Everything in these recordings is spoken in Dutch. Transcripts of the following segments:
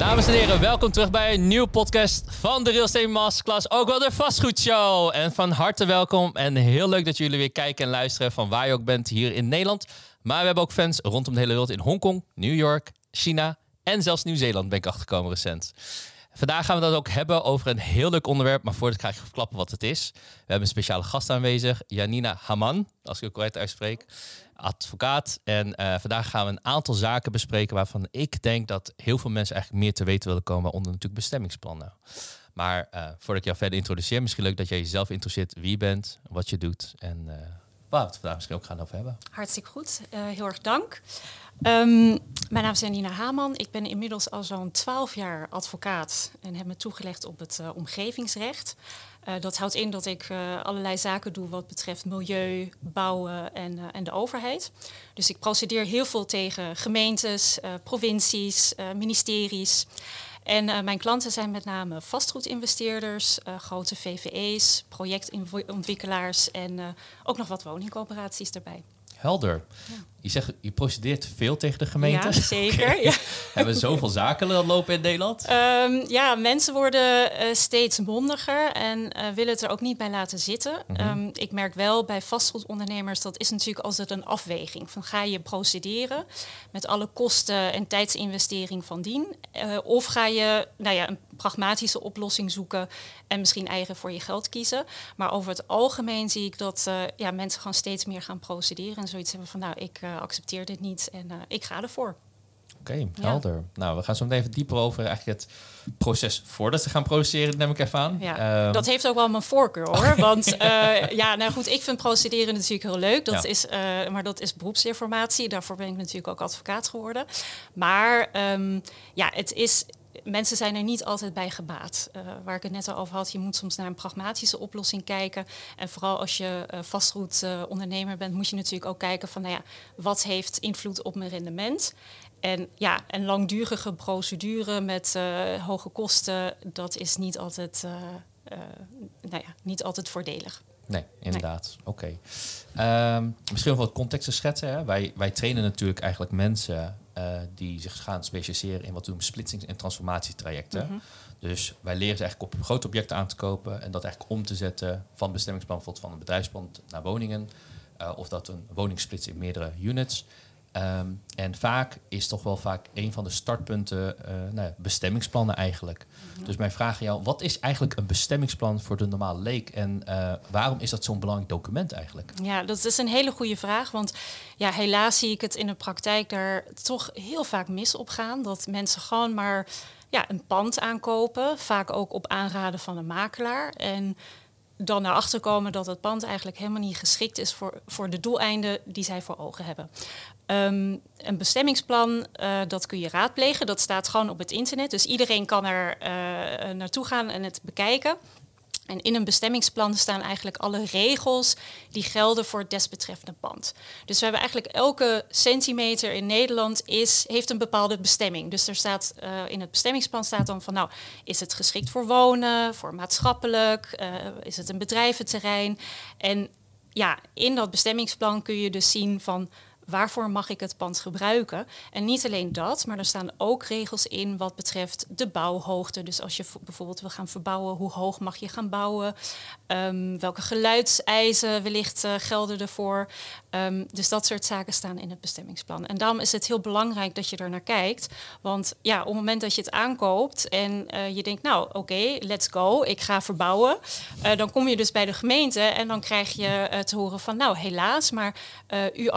Dames en heren, welkom terug bij een nieuwe podcast van de Real Estate Masterclass, ook wel de Vastgoedshow. En van harte welkom en heel leuk dat jullie weer kijken en luisteren van waar je ook bent hier in Nederland. Maar we hebben ook fans rondom de hele wereld in Hongkong, New York, China en zelfs Nieuw-Zeeland ben ik achtergekomen recent. Vandaag gaan we dat ook hebben over een heel leuk onderwerp, maar voordat ik ga verklappen wat het is. We hebben een speciale gast aanwezig, Janina Haman, als ik het correct uitspreek, advocaat. En uh, vandaag gaan we een aantal zaken bespreken waarvan ik denk dat heel veel mensen eigenlijk meer te weten willen komen, waaronder natuurlijk bestemmingsplannen. Maar uh, voordat ik jou verder introduceer, misschien leuk dat jij jezelf introduceert wie je bent, wat je doet en uh, waar we het vandaag misschien ook gaan over hebben. Hartstikke goed, heel erg dank. Um, mijn naam is Janina Haman. Ik ben inmiddels al zo'n 12 jaar advocaat en heb me toegelegd op het omgevingsrecht. Uh, dat houdt in dat ik uh, allerlei zaken doe wat betreft milieu, bouwen en, en de overheid. Dus ik procedeer heel veel tegen gemeentes, provincies, ministeries. En mijn klanten zijn met name vastgoedinvesteerders, grote VVE's, projectontwikkelaars en ook nog wat woningcoöperaties erbij. Helder. Ja. Je zegt, je procedeert veel tegen de gemeente. Ja, zeker. Okay. Ja. Hebben we zoveel zaken lopen in Nederland? Um, ja, mensen worden uh, steeds mondiger en uh, willen het er ook niet bij laten zitten. Mm -hmm. um, ik merk wel bij vastgoedondernemers, dat is natuurlijk altijd een afweging. Van ga je procederen met alle kosten en tijdsinvestering van dien? Uh, of ga je nou ja, een pragmatische oplossing zoeken en misschien eigen voor je geld kiezen. Maar over het algemeen zie ik dat ja, mensen gewoon steeds meer gaan procederen en zoiets hebben van nou, ik accepteer dit niet en uh, ik ga ervoor. Oké, okay, helder. Ja. Nou, we gaan zo meteen even dieper over eigenlijk het proces voordat ze gaan procederen, neem ik even aan. Ja, um. dat heeft ook wel mijn voorkeur hoor. Want uh, ja, nou goed, ik vind procederen natuurlijk heel leuk. Dat ja. is, uh, maar dat is beroepsinformatie. Daarvoor ben ik natuurlijk ook advocaat geworden. Maar um, ja, het is mensen zijn er niet altijd bij gebaat. Uh, waar ik het net al over had, je moet soms naar een pragmatische oplossing kijken. En vooral als je uh, vastgoedondernemer uh, bent, moet je natuurlijk ook kijken van, nou ja, wat heeft invloed op mijn rendement? En ja, een langdurige procedure met hoge kosten, dat is niet altijd, nou ja, niet altijd voordelig. Nee, inderdaad. Oké. Um, misschien nog wat context te schetsen. Hè? Wij, wij trainen natuurlijk eigenlijk mensen uh, die zich gaan specialiseren in wat we noemen splitsings- en transformatietrajecten. Mm -hmm. Dus wij leren ze eigenlijk op grote objecten aan te kopen en dat eigenlijk om te zetten van bestemmingsplan, bijvoorbeeld van een bedrijfsplan naar woningen. Uh, of dat een woning splitsen in meerdere units. Um, en vaak is toch wel vaak een van de startpunten uh, nou ja, bestemmingsplannen eigenlijk. Mm-hmm. Dus mijn vraag aan jou, wat is eigenlijk een bestemmingsplan voor de normale leek? En uh, waarom is dat zo'n belangrijk document eigenlijk? Ja, dat is een hele goede vraag. Want ja, helaas zie ik het in de praktijk daar toch heel vaak mis op gaan. Dat mensen gewoon maar ja, een pand aankopen. Vaak ook op aanraden van een makelaar. En dan naar achter komen dat het pand eigenlijk helemaal niet geschikt is voor, voor de doeleinden die zij voor ogen hebben. Um, een bestemmingsplan, uh, dat kun je raadplegen. Dat staat gewoon op het internet. Dus iedereen kan er uh, naartoe gaan en het bekijken. En in een bestemmingsplan staan eigenlijk alle regels die gelden voor het desbetreffende pand. Dus we hebben eigenlijk elke centimeter in Nederland is, heeft een bepaalde bestemming. Dus er staat in het bestemmingsplan staat dan van nou, is het geschikt voor wonen, voor maatschappelijk, uh, is het een bedrijventerrein? En ja, in dat bestemmingsplan kun je dus zien van waarvoor mag ik het pand gebruiken? En niet alleen dat, maar er staan ook regels in wat betreft de bouwhoogte. Dus als je bijvoorbeeld wil gaan verbouwen, hoe hoog mag je gaan bouwen? Um, welke geluidseisen wellicht uh, gelden ervoor? Um, dus dat soort zaken staan in het bestemmingsplan. En daarom is het heel belangrijk dat je er naar kijkt. Want ja, op het moment dat je het aankoopt en uh, je denkt, nou oké, let's go, ik ga verbouwen. Uh, dan kom je dus bij de gemeente en dan krijg je te horen van, nou helaas, maar uw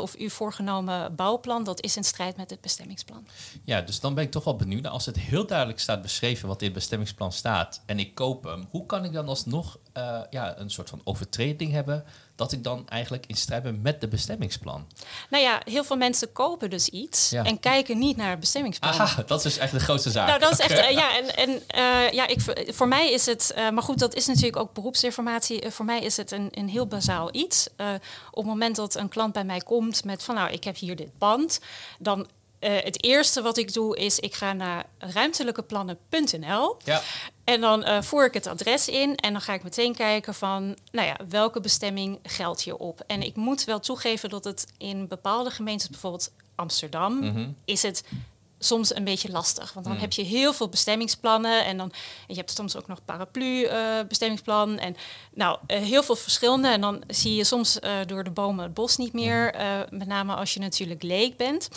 of uw voorgenomen bouwplan, dat is in strijd met het bestemmingsplan. Ja, dus dan ben ik toch wel benieuwd. Als het heel duidelijk staat beschreven wat in het bestemmingsplan staat en ik koop hem, hoe kan ik dan alsnog uh, ja, een soort van overtreding hebben dat ik dan eigenlijk in strijd ben met de bestemmingsplan. Nou ja, heel veel mensen kopen dus iets ja. en kijken niet naar het bestemmingsplan. Dat is dus echt de grootste zaak. Nou, dat is echt, uh, ja, en, en uh, ja, ik, voor mij is het, uh, maar goed, dat is natuurlijk ook beroepsinformatie. voor mij is het een, een heel bazaal iets. op het moment dat een klant bij mij komt met van, nou, ik heb hier dit pand, dan uh, het eerste wat ik doe is, ik ga naar ruimtelijkeplannen.nl. Ja. En dan uh, voer ik het adres in en dan ga ik meteen kijken van, nou ja, welke bestemming geldt hierop. En ik moet wel toegeven dat het in bepaalde gemeentes, bijvoorbeeld Amsterdam, mm -hmm. is het soms een beetje lastig. Want dan Mm. heb je heel veel bestemmingsplannen. En dan en je hebt soms ook nog paraplu eh, bestemmingsplan. En nou, eh, heel veel verschillende. En dan zie je soms eh, door de bomen het bos niet meer. eh, met name als je natuurlijk leek bent.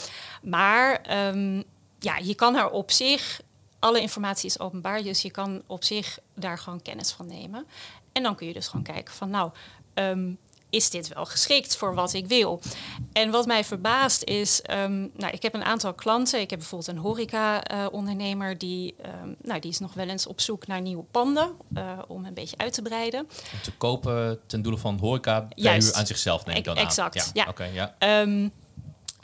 Maar ehm, ja, je kan er op zich... Alle informatie is openbaar, dus je kan op zich daar gewoon kennis van nemen. En dan kun je dus gewoon kijken van nou, ehm, is dit wel geschikt voor wat ik wil? En wat mij verbaast is, ehm, nou, ik heb een aantal klanten. Ik heb bijvoorbeeld een horeca-ondernemer die, ehm, nou, die is nog wel eens op zoek naar nieuwe panden eh, om een beetje uit te breiden. Om te kopen ten doele van horeca Juist. verhuur aan zichzelf neem ik dan Exact, aan. ja. Oké, ja. Ehm,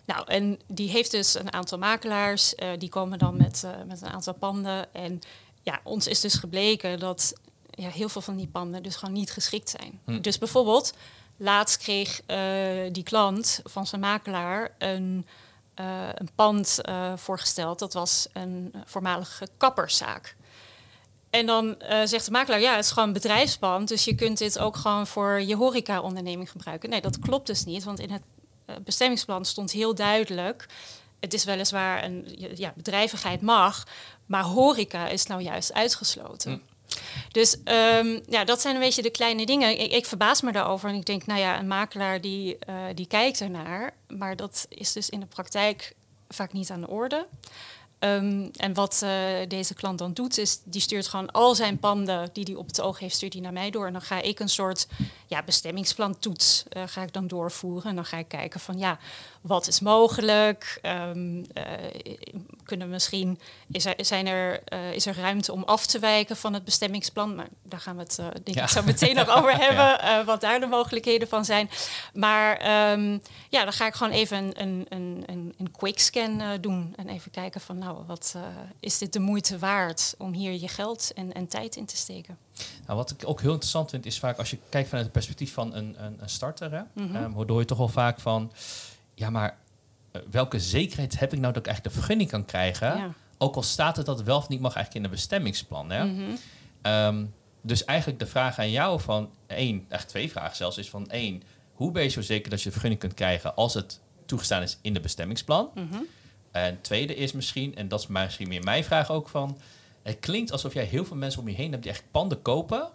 nou, en die heeft dus een aantal makelaars. eh, die komen dan met, eh, met een aantal panden. En ja, ons is dus gebleken dat ja, heel veel van die panden dus gewoon niet geschikt zijn. Hm. Dus bijvoorbeeld, laatst kreeg eh, die klant van zijn makelaar een, eh, een pand eh, voorgesteld. Dat was een voormalige kapperszaak. En dan zegt de makelaar, ja, het is gewoon een bedrijfspand, dus je kunt dit ook gewoon voor je horeca-onderneming gebruiken. Nee, dat klopt dus niet, want in het bestemmingsplan stond heel duidelijk, het is weliswaar een ja, bedrijvigheid mag, maar horeca is nou juist uitgesloten. Hm. Dus ehm, ja, dat zijn een beetje de kleine dingen. Ik, ik verbaas me daarover en ik denk, nou ja, een makelaar die, eh, die kijkt ernaar, maar dat is dus in de praktijk vaak niet aan de orde. Ehm, en wat eh, deze klant dan doet, is die stuurt gewoon al zijn panden die hij op het oog heeft, stuurt hij naar mij door. En dan ga ik een soort ja, bestemmingsplan toets eh, ga ik dan doorvoeren. En dan ga ik kijken van ja, wat is mogelijk? Ehm, eh, kunnen we misschien, is er, zijn er, is er ruimte om af te wijken van het bestemmingsplan? Maar daar gaan we het denk Ja. ik zo meteen nog over hebben, wat daar de mogelijkheden van zijn. Maar ehm, ja, dan ga ik gewoon even een, een, een, een, quick scan doen. En even kijken van nou, wat eh, is dit de moeite waard om hier je geld en, en tijd in te steken? Nou, wat ik ook heel interessant vind, is vaak als je kijkt vanuit het perspectief van een, een, een starter, hè, hoor je toch wel vaak van, ja, maar eh, welke zekerheid heb ik nou dat ik eigenlijk de vergunning kan krijgen? Ja. Ook al staat het dat het wel of niet mag eigenlijk in een bestemmingsplan. Hè? Mhm. Ehm, dus eigenlijk de vraag aan jou van één, echt twee vragen zelfs, is van één, hoe ben je zo zeker dat je de vergunning kunt krijgen als het toegestaan is in de bestemmingsplan? Mhm. En tweede is misschien, en dat is misschien meer mijn vraag ook van, het klinkt alsof jij heel veel mensen om je heen hebt die echt panden kopen,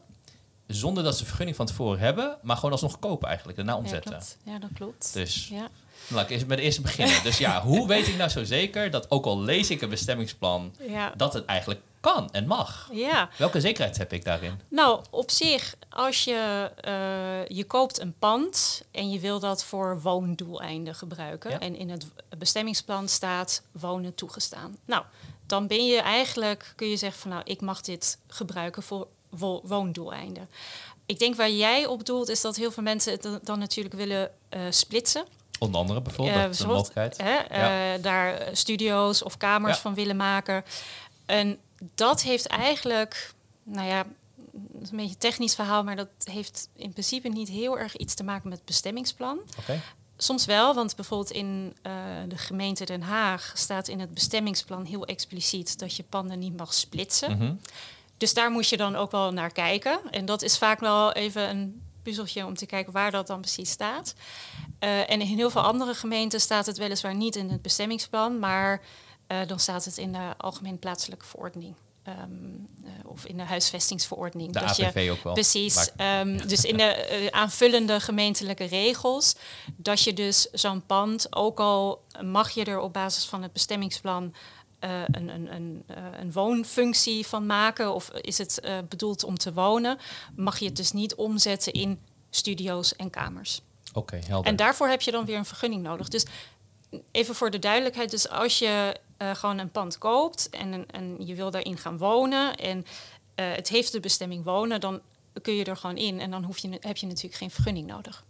zonder dat ze vergunning van tevoren hebben, maar gewoon alsnog kopen eigenlijk, daarna Ja, omzetten. klopt. Ja, dat klopt. Dus Ja. laat ik met de eerste beginnen. Dus ja, hoe weet ik nou zo zeker dat ook al lees ik een bestemmingsplan, Ja. dat het eigenlijk kan en mag? ja, Welke zekerheid heb ik daarin? nou op zich, als je, eh, je koopt een pand en je wil dat voor woondoeleinden gebruiken Ja. en in het bestemmingsplan staat wonen toegestaan. Nou, dan ben je eigenlijk, kun je zeggen van nou, ik mag dit gebruiken voor wo- woondoeleinden. Ik denk waar jij op doelt is dat heel veel mensen het dan- natuurlijk willen eh, splitsen. Onder andere bijvoorbeeld, mogelijkheid. hè, eh, daar studio's of kamers Ja. van willen maken. En dat heeft eigenlijk, nou ja, is een beetje een technisch verhaal, maar dat heeft in principe niet heel erg iets te maken met bestemmingsplan. Oké. Soms wel, want bijvoorbeeld in eh, de gemeente Den Haag staat in het bestemmingsplan heel expliciet dat je panden niet mag splitsen. Mhm. Dus daar moet je dan ook wel naar kijken. En dat is vaak wel even een puzzeltje om te kijken waar dat dan precies staat. Eh, en in heel veel andere gemeenten staat het weliswaar niet in het bestemmingsplan, maar eh, dan staat het in de Algemeen Plaatselijke Verordening. Ehm, eh, of in de huisvestingsverordening. De dat je ook wel. Precies. Ehm, dus in de eh, aanvullende gemeentelijke regels. Dat je dus zo'n pand, ook al mag je er op basis van het bestemmingsplan een, een, een, een woonfunctie van maken. Of is het bedoeld om te wonen, mag je het dus niet omzetten in studio's en kamers. Oké, helder. En daarvoor heb je dan weer een vergunning nodig. Dus even voor de duidelijkheid, dus als je eh, gewoon een pand koopt en, en je wil daarin gaan wonen en eh, het heeft de bestemming wonen, dan kun je er gewoon in en dan hoef je, heb je natuurlijk geen vergunning nodig.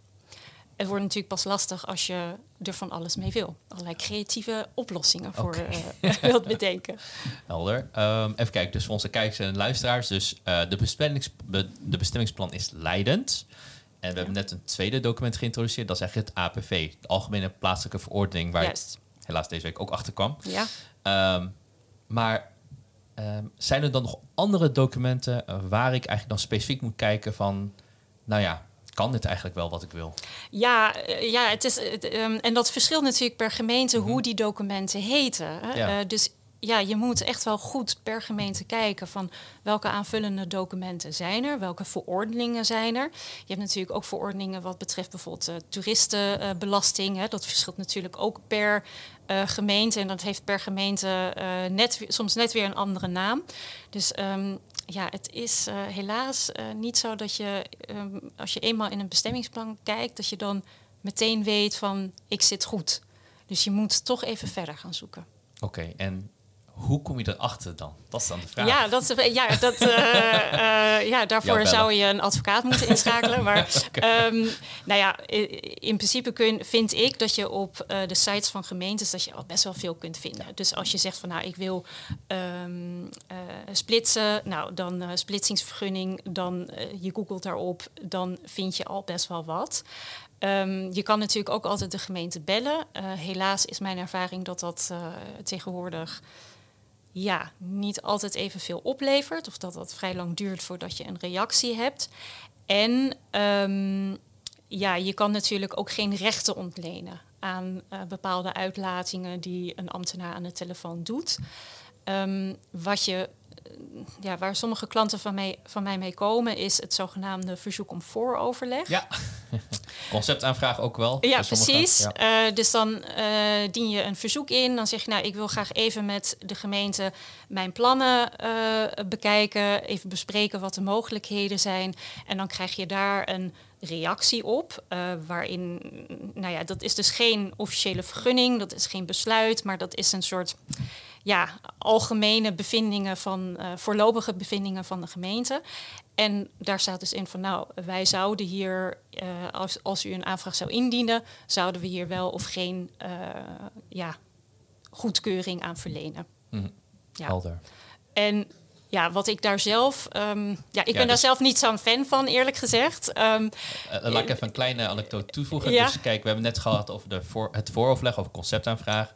Het wordt natuurlijk pas lastig als je er van alles mee wil. Allerlei creatieve oplossingen voor Oké. eh, wilt bedenken. Helder. Ehm, even kijken, dus voor onze kijkers en luisteraars. Dus de, bestemmings, be- de bestemmingsplan is leidend. En we hebben net een tweede document geïntroduceerd. Dat is eigenlijk het APV, de Algemene Plaatselijke Verordening, waar Juist. ik helaas deze week ook achter kwam. Ja. Ehm, maar ehm, zijn er dan nog andere documenten waar ik eigenlijk dan specifiek moet kijken van, nou ja, kan dit eigenlijk wel wat ik wil? Ja, eh, ja het is, het, ehm, en dat verschilt natuurlijk per gemeente hoe die documenten heten. Ja. Eh, dus ja, je moet echt wel goed per gemeente kijken van welke aanvullende documenten zijn er, welke verordeningen zijn er. Je hebt natuurlijk ook verordeningen wat betreft bijvoorbeeld eh, toeristenbelasting. dat verschilt natuurlijk ook per eh, gemeente en dat heeft per gemeente eh, net, soms net weer een andere naam. Dus ehm, ja, het is helaas niet zo dat je, ehm, als je eenmaal in een bestemmingsplan kijkt, dat je dan meteen weet van ik zit goed. Dus je moet toch even verder gaan zoeken. Oké, en hoe kom je erachter dan? Dat is dan de vraag. Ja, dat, is- ja, dat, eh, eh, ja, daarvoor zou je een advocaat moeten inschakelen. Maar ehm, nou ja, in principe kun, vind ik dat je op eh, de sites van gemeentes dat je al best wel veel kunt vinden. Dus als je zegt van nou, ik wil ehm, eh, splitsen, nou dan eh, splitsingsvergunning, dan eh, je googelt daarop, dan vind je al best wel wat. Ehm, je kan natuurlijk ook altijd de gemeente bellen. Eh, helaas is mijn ervaring dat dat eh, tegenwoordig ja, niet altijd evenveel oplevert. Of dat dat vrij lang duurt voordat je een reactie hebt. En ehm, ja, je kan natuurlijk ook geen rechten ontlenen aan eh, bepaalde uitlatingen die een ambtenaar aan de telefoon doet. Ehm, wat je, ja, waar sommige klanten van mij, van mij mee komen, is het zogenaamde verzoek om vooroverleg. Ja. Conceptaanvraag ook wel. Ja, precies. Ja. Eh, dus dan eh, dien je een verzoek in. Dan zeg je, nou, ik wil graag even met de gemeente mijn plannen eh, bekijken. Even bespreken wat de mogelijkheden zijn. En dan krijg je daar een reactie op. eh, waarin, nou ja, dat is dus geen officiële vergunning. Dat is geen besluit. Maar dat is een soort ja, algemene bevindingen van eh, voorlopige bevindingen van de gemeente. En daar staat dus in van nou, wij zouden hier, eh, als, als u een aanvraag zou indienen, zouden we hier wel of geen eh, ja, goedkeuring aan verlenen. Mhm. Ja. Helder. En ja, wat ik daar zelf, ehm, ja, ik ben daar dus- zelf niet zo'n fan van, eerlijk gezegd. Ehm, Eh, laat ik even een kleine anekdote toevoegen. Ja. Dus kijk, we hebben net gehad over de voor, het vooroverleg over conceptaanvraag.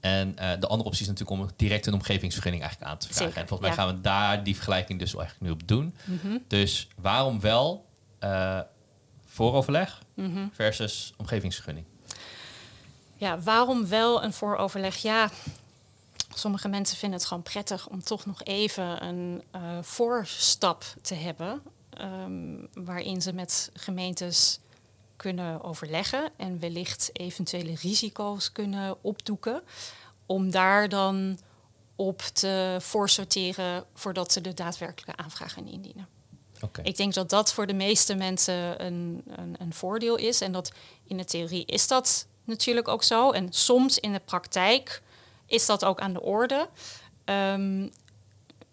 En eh, de andere optie is natuurlijk om direct een omgevingsvergunning eigenlijk aan te vragen. Zeker, en volgens mij ja. gaan we daar die vergelijking dus eigenlijk nu op doen. mhm, Dus waarom wel eh, vooroverleg mhm. versus omgevingsvergunning? Ja, waarom wel een vooroverleg? Ja, sommige mensen vinden het gewoon prettig om toch nog even een eh, voorstap te hebben. ehm, waarin ze met gemeentes kunnen overleggen en wellicht eventuele risico's kunnen opdoeken. Om daar dan op te voorsorteren voordat ze de daadwerkelijke aanvraag gaan indienen. Ik denk dat dat voor de meeste mensen een, een, een voordeel is. En dat in de theorie is dat natuurlijk ook zo. En soms in de praktijk is dat ook aan de orde. Ehm,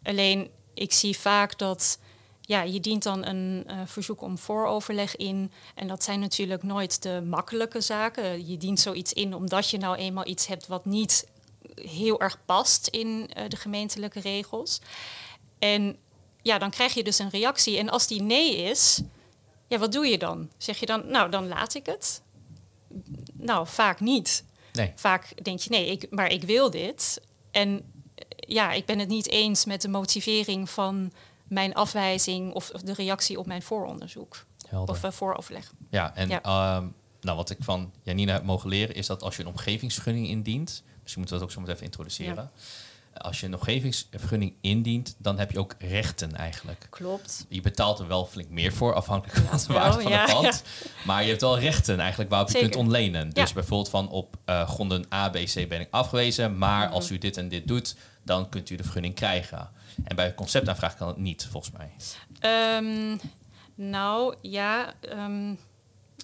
alleen ik zie vaak dat ja, je dient dan een eh, verzoek om vooroverleg in. En dat zijn natuurlijk nooit de makkelijke zaken. Je dient zoiets in omdat je nou eenmaal iets hebt wat niet heel erg past in eh, de gemeentelijke regels. En ja, dan krijg je dus een reactie. En als die nee is, ja, wat doe je dan? Zeg je dan, nou, dan laat ik het? Nou, vaak niet. Nee. Vaak denk je, nee, ik, maar ik wil dit. En eh, ja, ik ben het niet eens met de motivering van mijn afwijzing of de reactie op mijn vooronderzoek Helder. of uh, vooroverleg. Ja, en Ja. ehm, nou, wat ik van Janina heb mogen leren is dat als je een omgevingsvergunning indient, misschien moeten we dat ook zo meteen even introduceren. Als je een omgevingsvergunning indient, dan heb je ook rechten eigenlijk. Klopt. Je betaalt er wel flink meer voor, afhankelijk van de waarde van ja, de pand. Maar je hebt wel rechten eigenlijk waarop je Zeker. kunt ontlenen. Dus Ja. bijvoorbeeld van op eh, gronden A, B, C ben ik afgewezen. Maar Mhm. als u dit en dit doet, dan kunt u de vergunning krijgen. En bij een conceptaanvraag kan het niet, volgens mij. Ehm, nou, ja, ehm,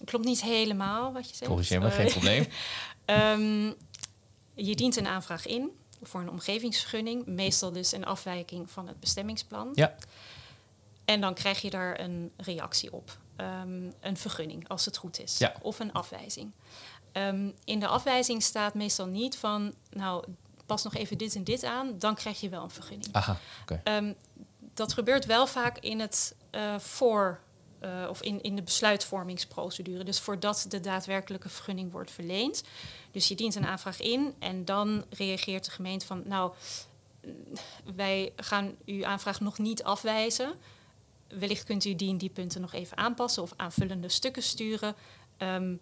klopt niet helemaal wat je zegt. Corrigeer me, Eh, geen probleem. Ehm, je dient een aanvraag in voor een omgevingsvergunning, meestal dus een afwijking van het bestemmingsplan. Ja. En dan krijg je daar een reactie op. Ehm, een vergunning, als het goed is. Ja. Of een afwijzing. Ehm, in de afwijzing staat meestal niet van, nou, pas nog even dit en dit aan, dan krijg je wel een vergunning. Aha, oké. Ehm, dat gebeurt wel vaak in het eh, voor eh, of in, in de besluitvormingsprocedure. Dus voordat de daadwerkelijke vergunning wordt verleend. Dus je dient een aanvraag in en dan reageert de gemeente van nou, wij gaan uw aanvraag nog niet afwijzen. wellicht kunt u die en die punten nog even aanpassen of aanvullende stukken sturen. Ehm,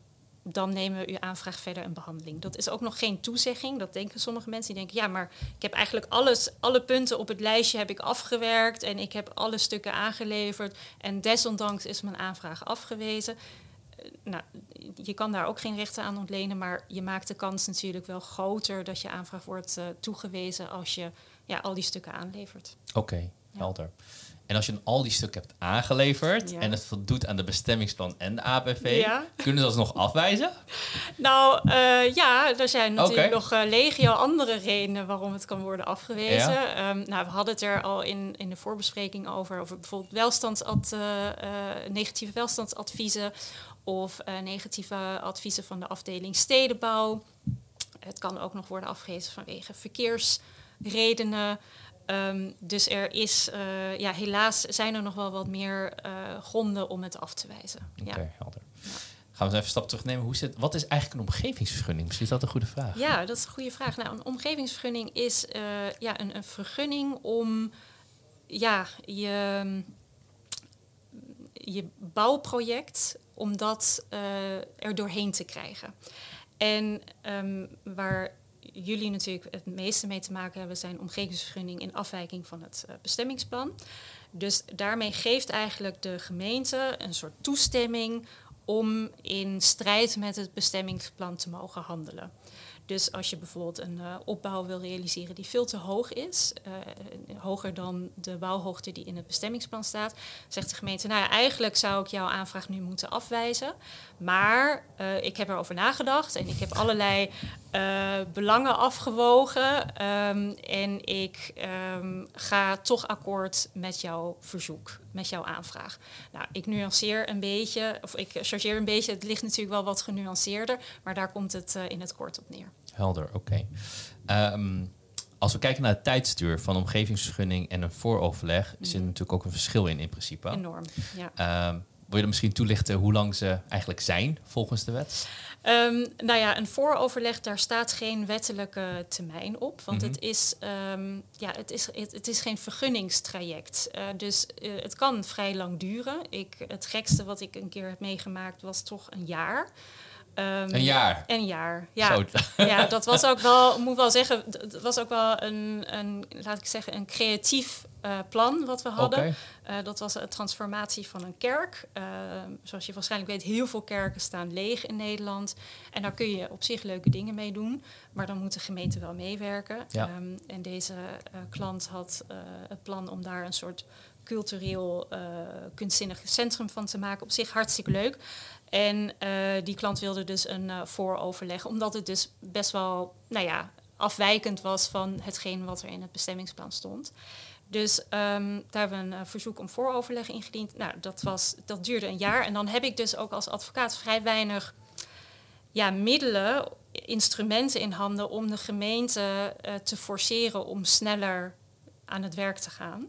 dan nemen we uw aanvraag verder in behandeling. Dat is ook nog geen toezegging. Dat denken sommige mensen. Die denken, ja, maar ik heb eigenlijk alles, alle punten op het lijstje heb ik afgewerkt en ik heb alle stukken aangeleverd. En desondanks is mijn aanvraag afgewezen. Eh, nou, je kan daar ook geen rechten aan ontlenen, maar je maakt de kans natuurlijk wel groter dat je aanvraag wordt uh, toegewezen als je ja, al die stukken aanlevert. Oké, helder. En als je al die stukken hebt aangeleverd en het voldoet aan de bestemmingsplan en de APV, kunnen ze dat nog afwijzen? Nou uh, ja, er zijn natuurlijk nog uh, legio andere redenen waarom het kan worden afgewezen. Ehm, nou, we hadden het er al in, in de voorbespreking over, over bijvoorbeeld welstandsad, uh, negatieve welstandsadviezen of negatieve adviezen van de afdeling stedenbouw. Het kan ook nog worden afgewezen vanwege verkeersredenen. Ehm, dus er is, uh, ja, helaas zijn er nog wel wat meer uh, gronden om het af te wijzen. Oké, ja. helder. Gaan we eens even een stap terugnemen. Hoe zit, wat is eigenlijk een omgevingsvergunning? Misschien is dat een goede vraag. Ja, dat is een goede vraag. Nou, een omgevingsvergunning is uh, ja, een, een, vergunning om ja, je, je bouwproject om dat er doorheen te krijgen. En um, waar jullie natuurlijk het meeste mee te maken hebben, zijn omgevingsvergunning in afwijking van het uh, bestemmingsplan. Dus daarmee geeft eigenlijk de gemeente een soort toestemming om in strijd met het bestemmingsplan te mogen handelen. Dus als je bijvoorbeeld een uh, opbouw wil realiseren die veel te hoog is, uh, hoger dan de bouwhoogte die in het bestemmingsplan staat, zegt de gemeente, nou ja, eigenlijk zou ik jouw aanvraag nu moeten afwijzen. Maar ik heb erover nagedacht en ik heb allerlei belangen afgewogen um, en ik um, ga toch akkoord met jouw verzoek, met jouw aanvraag. Nou, ik nuanceer een beetje, of ik chargeer een beetje, het ligt natuurlijk wel wat genuanceerder, maar daar komt het in het kort op neer. Helder, oké. Ehm, als we kijken naar het tijdstuur van omgevingsvergunning en een vooroverleg, mm. zit er natuurlijk ook een verschil in, in principe. Enorm, ja. Um, wil je dan misschien toelichten hoe lang ze eigenlijk zijn volgens de wet? Um, nou ja, een vooroverleg, daar staat geen wettelijke termijn op. Want mhm. het, is, ja, het, is, het, is geen vergunningstraject. Uh, dus uh, het kan vrij lang duren. Ik, het gekste wat ik een keer heb meegemaakt was toch een jaar. Um, een jaar? Een jaar, ja. ja, dat was ook wel, moet wel zeggen, het was ook wel een, een, laat ik zeggen, een creatief uh, plan wat we hadden. Okay. Uh, dat was een transformatie van een kerk. Uh, zoals je waarschijnlijk weet, heel veel kerken staan leeg in Nederland. En daar kun je op zich leuke dingen mee doen. Maar dan moet de gemeente wel meewerken. Ja. Um, en deze klant had het plan om daar een soort cultureel kunstzinnig centrum van te maken. Op zich hartstikke leuk. En uh, die klant wilde dus een uh, vooroverleg, omdat het dus best wel, nou ja, afwijkend was van hetgeen wat er in het bestemmingsplan stond. Dus um, daar hebben we een verzoek om vooroverleg ingediend. Nou, dat, was, dat duurde een jaar. En dan heb ik dus ook als advocaat vrij weinig ja, middelen, instrumenten in handen om de gemeente te forceren om sneller aan het werk te gaan.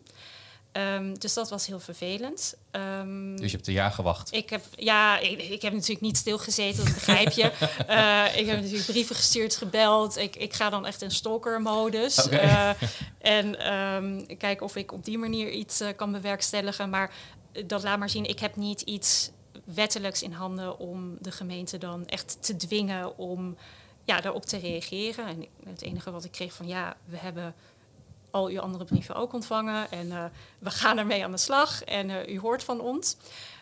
Um, dus dat was heel vervelend. Um, dus je hebt een jaar gewacht? Ik heb, ja, ik, ik heb natuurlijk niet stilgezeten, dat begrijp je. uh, ik heb natuurlijk brieven gestuurd, gebeld. Ik, ik ga dan echt in stalker-modus. Okay. Uh, en um, kijken of ik op die manier iets uh, kan bewerkstelligen. Maar dat laat maar zien, ik heb niet iets wettelijks in handen om de gemeente dan echt te dwingen om ja, daarop te reageren. En het enige wat ik kreeg van ja, we hebben al uw andere brieven ook ontvangen. En uh, we gaan ermee aan de slag en uh, u hoort van ons.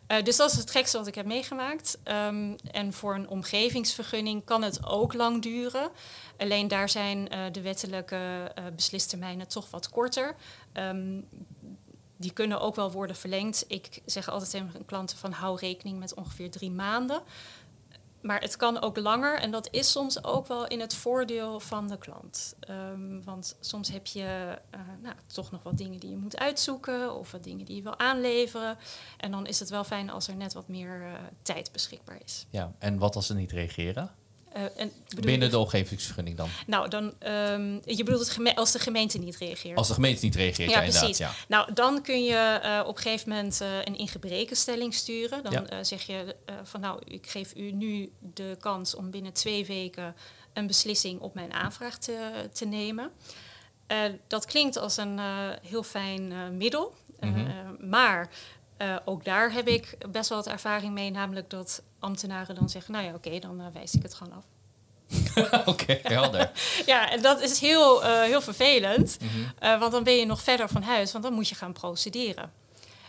Uh, dus dat is het gekste wat ik heb meegemaakt. Um, en voor een omgevingsvergunning kan het ook lang duren. Alleen daar zijn de wettelijke beslistermijnen toch wat korter. Um, die kunnen ook wel worden verlengd. Ik zeg altijd tegen klanten van hou rekening met ongeveer drie maanden. Maar het kan ook langer en dat is soms ook wel in het voordeel van de klant. Um, want soms heb je uh, nou, toch nog wat dingen die je moet uitzoeken of wat dingen die je wil aanleveren. En dan is het wel fijn als er net wat meer uh, tijd beschikbaar is. Ja, en wat als ze niet reageren? Uh, en Binnen de omgevingsvergunning dan? Nou, dan, um, je bedoelt het als de gemeente niet reageert. Als de gemeente niet reageert, ja, ja precies. Ja. Nou, dan kun je uh, op een gegeven moment uh, een ingebrekenstelling sturen. Dan ja. zeg je van nou, ik geef u nu de kans om binnen twee weken een beslissing op mijn aanvraag te, te nemen. dat klinkt als een heel fijn middel. Mm -hmm. maar Eh, ook daar heb ik best wel wat ervaring mee, namelijk dat ambtenaren dan zeggen, nou ja, oké, dan uh, wijs ik het gewoon af. Oké, helder. ja, en dat is heel, uh, heel vervelend, Mhm. want dan ben je nog verder van huis, want dan moet je gaan procederen.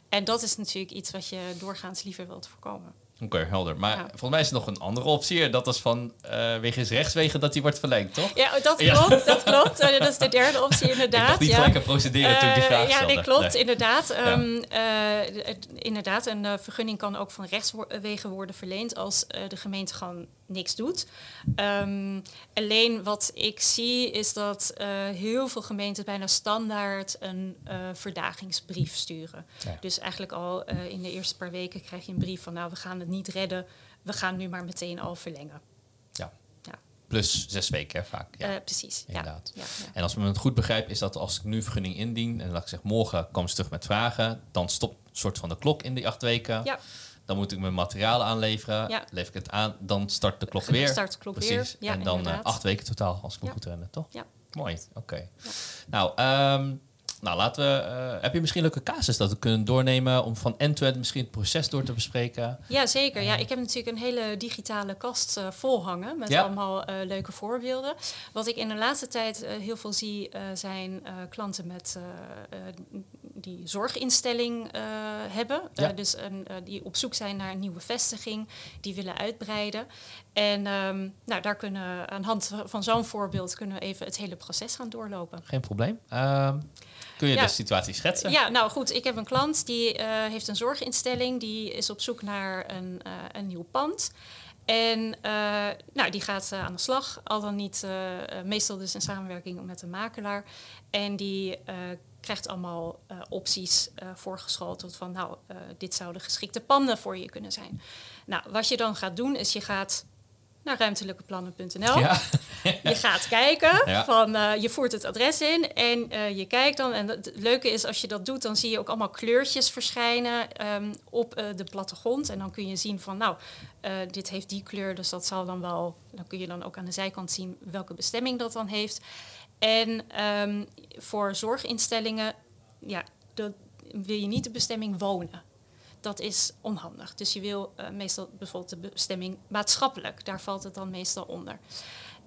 En dat is natuurlijk iets wat je doorgaans liever wilt voorkomen. Oké, helder. Maar Ja. volgens mij is er nog een andere optie. Dat is van uh, wegens rechtswegen dat die wordt verlengd, toch? Ja, dat Ja. klopt. Dat klopt. Uh, dat is de derde optie inderdaad. Ik niet ja. procederen toen ik die Eh, vraag Ja, nee, klopt. Nee. Inderdaad. Ehm, eh, inderdaad, een eh, vergunning kan ook van rechtswegen worden verleend als eh, de gemeente gewoon niks doet. Ehm, alleen wat ik zie is dat eh, heel veel gemeenten bijna standaard een eh, verdagingsbrief sturen. Ja. Dus eigenlijk al eh, in de eerste paar weken krijg je een brief van nou, we gaan het niet redden. We gaan nu maar meteen al verlengen. Ja. Ja. Plus zes weken, hè, vaak. Ja. Precies. Inderdaad. Ja. En als men het goed begrijpt, is dat als ik nu vergunning indien... en laat ik zeggen, morgen komen ze terug met vragen... dan stopt een soort van de klok in die acht weken. Ja. Dan moet ik mijn materiaal aanleveren. Ja. Lever ik het aan, dan start de klok Dan weer. start de klok Precies. weer. Ja, en dan eh, acht weken totaal, als ik me goed herinner, toch? Ja. Mooi, oké. Nou, ehm, nou, laten we... eh, heb je misschien leuke casus dat we kunnen doornemen... om van end-to-end misschien het proces door te bespreken? Ja, zeker. Ja, ik heb natuurlijk een hele digitale kast eh, vol hangen met Ja. allemaal eh, leuke voorbeelden. Wat ik in de laatste tijd heel veel zie, zijn klanten met, die zorginstelling hebben. Ja. Dus een, die op zoek zijn naar een nieuwe vestiging, die willen uitbreiden. En ehm, nou, daar kunnen aan de hand van zo'n voorbeeld kunnen we even het hele proces gaan doorlopen. Geen probleem. Kun je Ja. de situatie schetsen? Ja, nou goed, ik heb een klant die eh, heeft een zorginstelling, die is op zoek naar een, eh, een nieuw pand. En eh, nou, die gaat aan de slag, al dan niet, meestal dus in samenwerking met een makelaar. En die krijgt allemaal opties voorgeschoteld van, nou, dit zouden geschikte panden voor je kunnen zijn. Nou, wat je dan gaat doen, is je gaat naar ruimtelijkeplannen.nl. Ja. Je gaat kijken, Ja. van, eh, je voert het adres in en eh, je kijkt dan. En het leuke is, als je dat doet, dan zie je ook allemaal kleurtjes verschijnen ehm, op eh, de plattegrond. En dan kun je zien van, nou, dit heeft die kleur, dus dat zal dan wel... Dan kun je dan ook aan de zijkant zien welke bestemming dat dan heeft. En ehm, voor zorginstellingen, ja, dat, wil je niet de bestemming wonen. Dat is onhandig. Dus je wil eh, meestal bijvoorbeeld de bestemming maatschappelijk. Daar valt het dan meestal onder.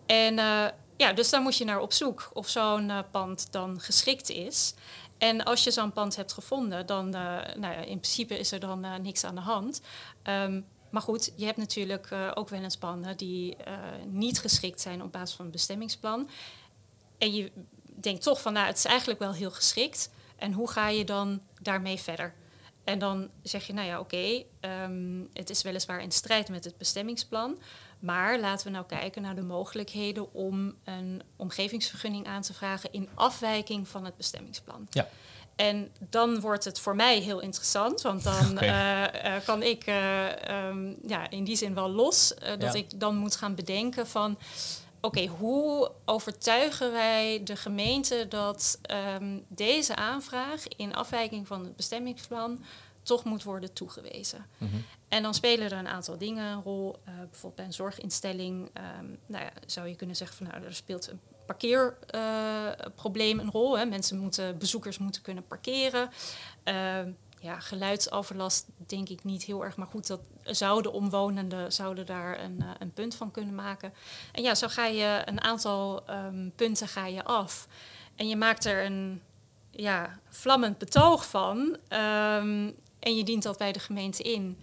En eh, ja, dus daar moet je naar op zoek of zo'n eh, pand dan geschikt is. En als je zo'n pand hebt gevonden, dan nou ja, in principe is er dan niks aan de hand. Ehm, maar goed, je hebt natuurlijk ook wel eens panden die niet geschikt zijn op basis van een bestemmingsplan. En je denkt toch van, nou, het is eigenlijk wel heel geschikt. En hoe ga je dan daarmee verder? En dan zeg je, nou ja, oké, ehm, het is weliswaar in strijd met het bestemmingsplan. Maar laten we nou kijken naar de mogelijkheden om een omgevingsvergunning aan te vragen in afwijking van het bestemmingsplan. Ja. En dan wordt het voor mij heel interessant, want dan eh, eh, kan ik eh, ehm, ja, in die zin wel los. dat Ja. ik dan moet gaan bedenken van, oké, hoe overtuigen wij de gemeente dat ehm, deze aanvraag in afwijking van het bestemmingsplan toch moet worden toegewezen? Mhm. En dan spelen er een aantal dingen een rol. Eh, bijvoorbeeld bij een zorginstelling ehm, nou ja, zou je kunnen zeggen van nou, er speelt een parkeerprobleem een rol. Hè. Mensen moeten, bezoekers moeten kunnen parkeren. Ehm, ja, geluidsoverlast denk ik niet heel erg, maar goed, dat zouden omwonenden zouden daar een, eh, een punt van kunnen maken. En ja, zo ga je een aantal ehm, punten ga je af. En je maakt er een ja, vlammend betoog van. ehm, en je dient dat bij de gemeente in.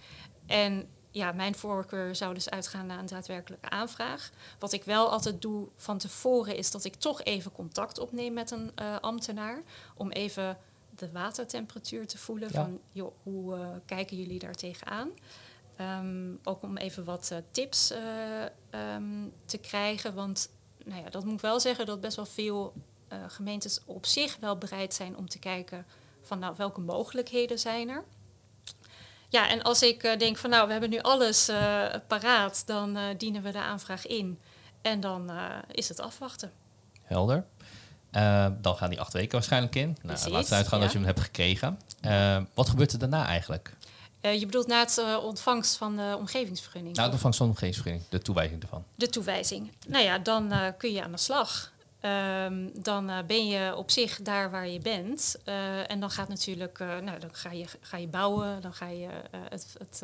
En ja, mijn voorkeur zou dus uitgaan naar een daadwerkelijke aanvraag. Wat ik wel altijd doe van tevoren is dat ik toch even contact opneem met een eh, ambtenaar. Om even de watertemperatuur te voelen. Ja. Van joh, hoe eh, kijken jullie daar tegenaan? Ehm, ook om even wat eh, tips eh, ehm, te krijgen. Want nou ja, dat moet ik wel zeggen dat best wel veel gemeentes op zich wel bereid zijn om te kijken van nou, welke mogelijkheden zijn er. Ja, en als ik denk van nou, we hebben nu alles paraat, dan dienen we de aanvraag in. En dan is het afwachten. Helder. Eh, dan gaan die acht weken waarschijnlijk in. Nou, laten we uitgaan dat je hem hebt gekregen. Eh, wat gebeurt er daarna eigenlijk? Eh, je bedoelt na het ontvangst van de omgevingsvergunning? Na de ontvangst van de omgevingsvergunning, de toewijzing ervan. De toewijzing. Nou ja, dan kun je aan de slag. Ehm, dan uh, ben je op zich daar waar je bent. Uh, en dan gaat natuurlijk, uh, nou, dan ga je, ga je bouwen, dan ga je het, het,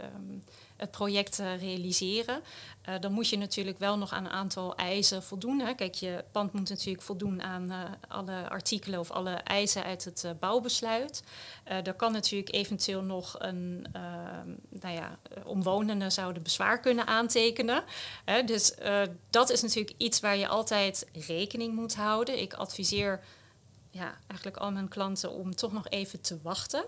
um, het project realiseren. dan moet je natuurlijk wel nog aan een aantal eisen voldoen. Hè. Kijk, je pand moet natuurlijk voldoen aan alle artikelen of alle eisen uit het bouwbesluit. er kan natuurlijk eventueel nog een, ehm, nou ja, omwonenden zouden bezwaar kunnen aantekenen. dus dat is natuurlijk iets waar je altijd rekening moet houden. Ik adviseer ja, eigenlijk al mijn klanten om toch nog even te wachten.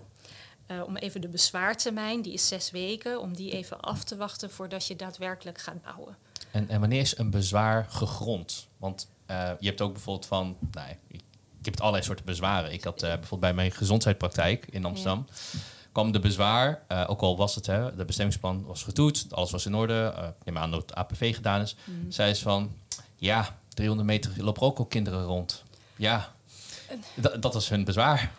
Uh, om even de bezwaartermijn, die is zes weken, om die even af te wachten voordat je daadwerkelijk gaat bouwen. En, en wanneer is een bezwaar gegrond? Want uh, je hebt ook bijvoorbeeld van, nou, ik, heb allerlei soorten bezwaren. Ik had uh, bijvoorbeeld bij mijn gezondheidspraktijk in Amsterdam. Ja. kwam de bezwaar, ook al was het, hè, de bestemmingsplan was getoetst, alles was in orde, neem aan dat het APV gedaan is, mm. zei is van, ja, 300 meter lopen ook al kinderen rond. Ja, dat was hun bezwaar.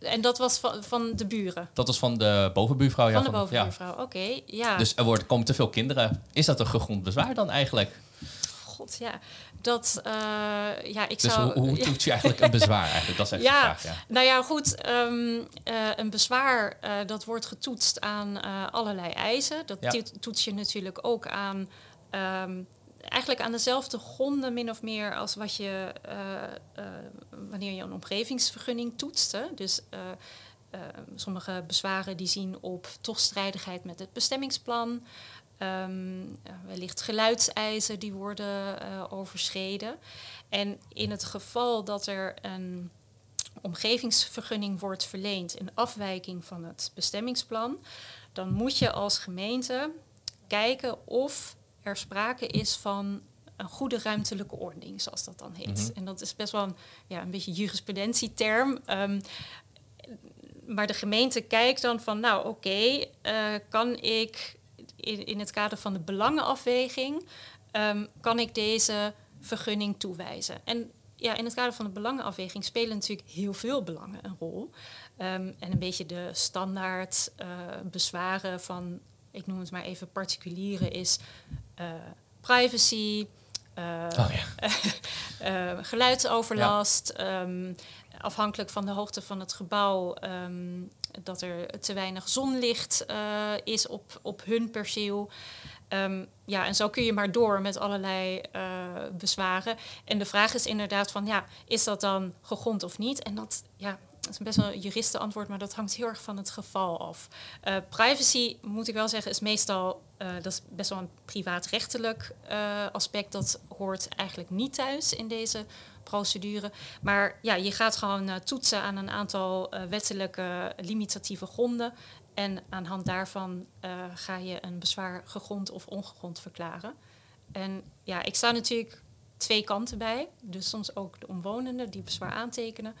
En dat was van, van de buren? Dat was van de bovenbuurvrouw. Van ja, de bovenbuurvrouw, oké. ja. Dus er worden, komen te veel kinderen. Is dat een gegrond bezwaar dan eigenlijk? God, ja. Dat, uh, ja, ik dus zou... hoe, hoe toets je eigenlijk een bezwaar eigenlijk? Dat is ja, vraag, ja. Nou ja, goed. Um, uh, een bezwaar, uh, dat wordt getoetst aan allerlei eisen. Dat ja. toets je natuurlijk ook aan... Um, eigenlijk aan dezelfde gronden min of meer als wat je uh, uh, wanneer je een omgevingsvergunning toetst. Hè? Dus uh, sommige bezwaren die zien op toch strijdigheid met het bestemmingsplan. Um, wellicht geluidseisen die worden overschreden. En in het geval dat er een omgevingsvergunning wordt verleend in afwijking van het bestemmingsplan, dan moet je als gemeente kijken of er sprake is van een goede ruimtelijke ordening, zoals dat dan heet. Mhm. En dat is best wel een, ja, een beetje jurisprudentieterm. Um, maar de gemeente kijkt dan van, nou oké, eh, kan ik in, in het kader van de belangenafweging, um, kan ik deze vergunning toewijzen? En ja, in het kader van de belangenafweging spelen natuurlijk heel veel belangen een rol. Um, en een beetje de standaard uh, bezwaren van, ik noem het maar even particulieren, is uh, privacy, uh, oh, ja. uh, geluidsoverlast, ja. um, afhankelijk van de hoogte van het gebouw, um, dat er te weinig zonlicht is op, op hun perceel. Um, ja, en zo kun je maar door met allerlei bezwaren. En de vraag is inderdaad van, ja, is dat dan gegrond of niet? En dat, ja, dat is best wel een juristenantwoord, maar dat hangt heel erg van het geval af. Uh, privacy, moet ik wel zeggen, is meestal uh, dat is best wel een privaatrechtelijk uh, aspect. Dat hoort eigenlijk niet thuis in deze procedure. Maar ja, je gaat gewoon toetsen aan een aantal wettelijke limitatieve gronden. En aan hand daarvan ga je een bezwaar gegrond of ongegrond verklaren. En ja, ik sta natuurlijk twee kanten bij. Dus soms ook de omwonenden die bezwaar aantekenen.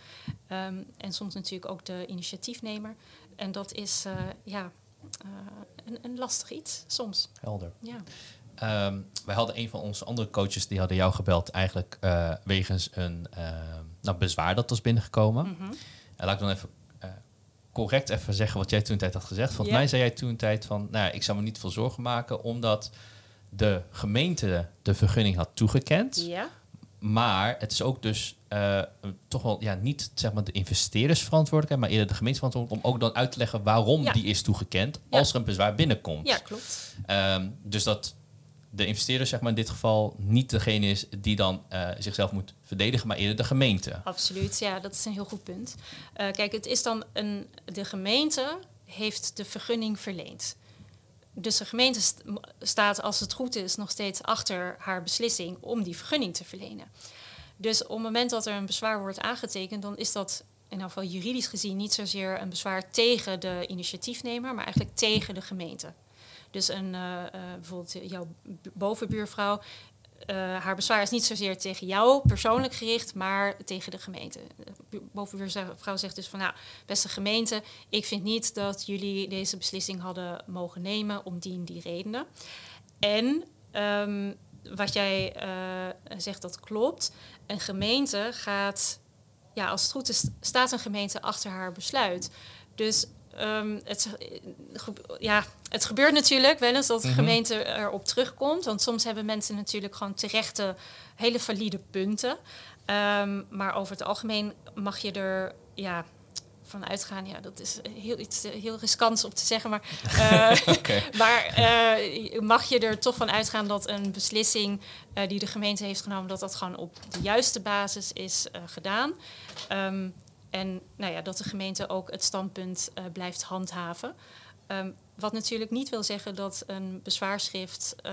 Um, en soms natuurlijk ook de initiatiefnemer. En dat is uh, ja, uh, een, een, lastig iets, soms. Helder. Ja. Um, wij hadden een van onze andere coaches, die hadden jou gebeld eigenlijk uh, wegens een nou, bezwaar dat was binnengekomen. Mm -hmm. En laat ik dan even correct even zeggen wat jij toen tijd had gezegd. Volgens yeah. mij zei jij toen tijd van, nou, ik zou me niet veel zorgen maken, omdat de gemeente de vergunning had toegekend. Ja. Maar het is ook dus uh, toch wel ja, niet zeg maar, de investeerdersverantwoordelijkheid, maar eerder de gemeenteverantwoordelijkheid om ook dan uit te leggen waarom ja. die is toegekend ja. als er een bezwaar binnenkomt. Ja, klopt. Um, dus dat de investeerder zeg maar, in dit geval niet degene is die dan uh, zichzelf moet verdedigen, maar eerder de gemeente. Absoluut, ja, dat is een heel goed punt. Uh, kijk, het is dan een, de gemeente heeft de vergunning verleend. Dus de gemeente st staat, als het goed is, nog steeds achter haar beslissing om die vergunning te verlenen. Dus op het moment dat er een bezwaar wordt aangetekend, dan is dat in elk geval juridisch gezien niet zozeer een bezwaar tegen de initiatiefnemer, maar eigenlijk tegen de gemeente. Dus een, uh, uh, bijvoorbeeld jouw bovenbuurvrouw uh, haar bezwaar is niet zozeer tegen jou persoonlijk gericht, maar tegen de gemeente. De bovenbuurvrouw zegt dus van, nou, beste gemeente, ik vind niet dat jullie deze beslissing hadden mogen nemen om die en die redenen. En um, wat jij uh, zegt, dat klopt. Een gemeente gaat, ja, als het goed is, staat een gemeente achter haar besluit. Dus ehm, het, ja, het gebeurt natuurlijk wel eens dat de Mhm. gemeente erop terugkomt. Want soms hebben mensen natuurlijk gewoon terechte, hele valide punten. Ehm, maar over het algemeen mag je er ja, van uitgaan. Ja, dat is heel, iets eh, heel riskants om te zeggen. Maar, eh, Oké. maar eh, mag je er toch van uitgaan dat een beslissing eh, die de gemeente heeft genomen, dat dat gewoon op de juiste basis is eh, gedaan. Ehm, en nou ja, dat de gemeente ook het standpunt eh, blijft handhaven. Ehm, wat natuurlijk niet wil zeggen dat een bezwaarschrift eh,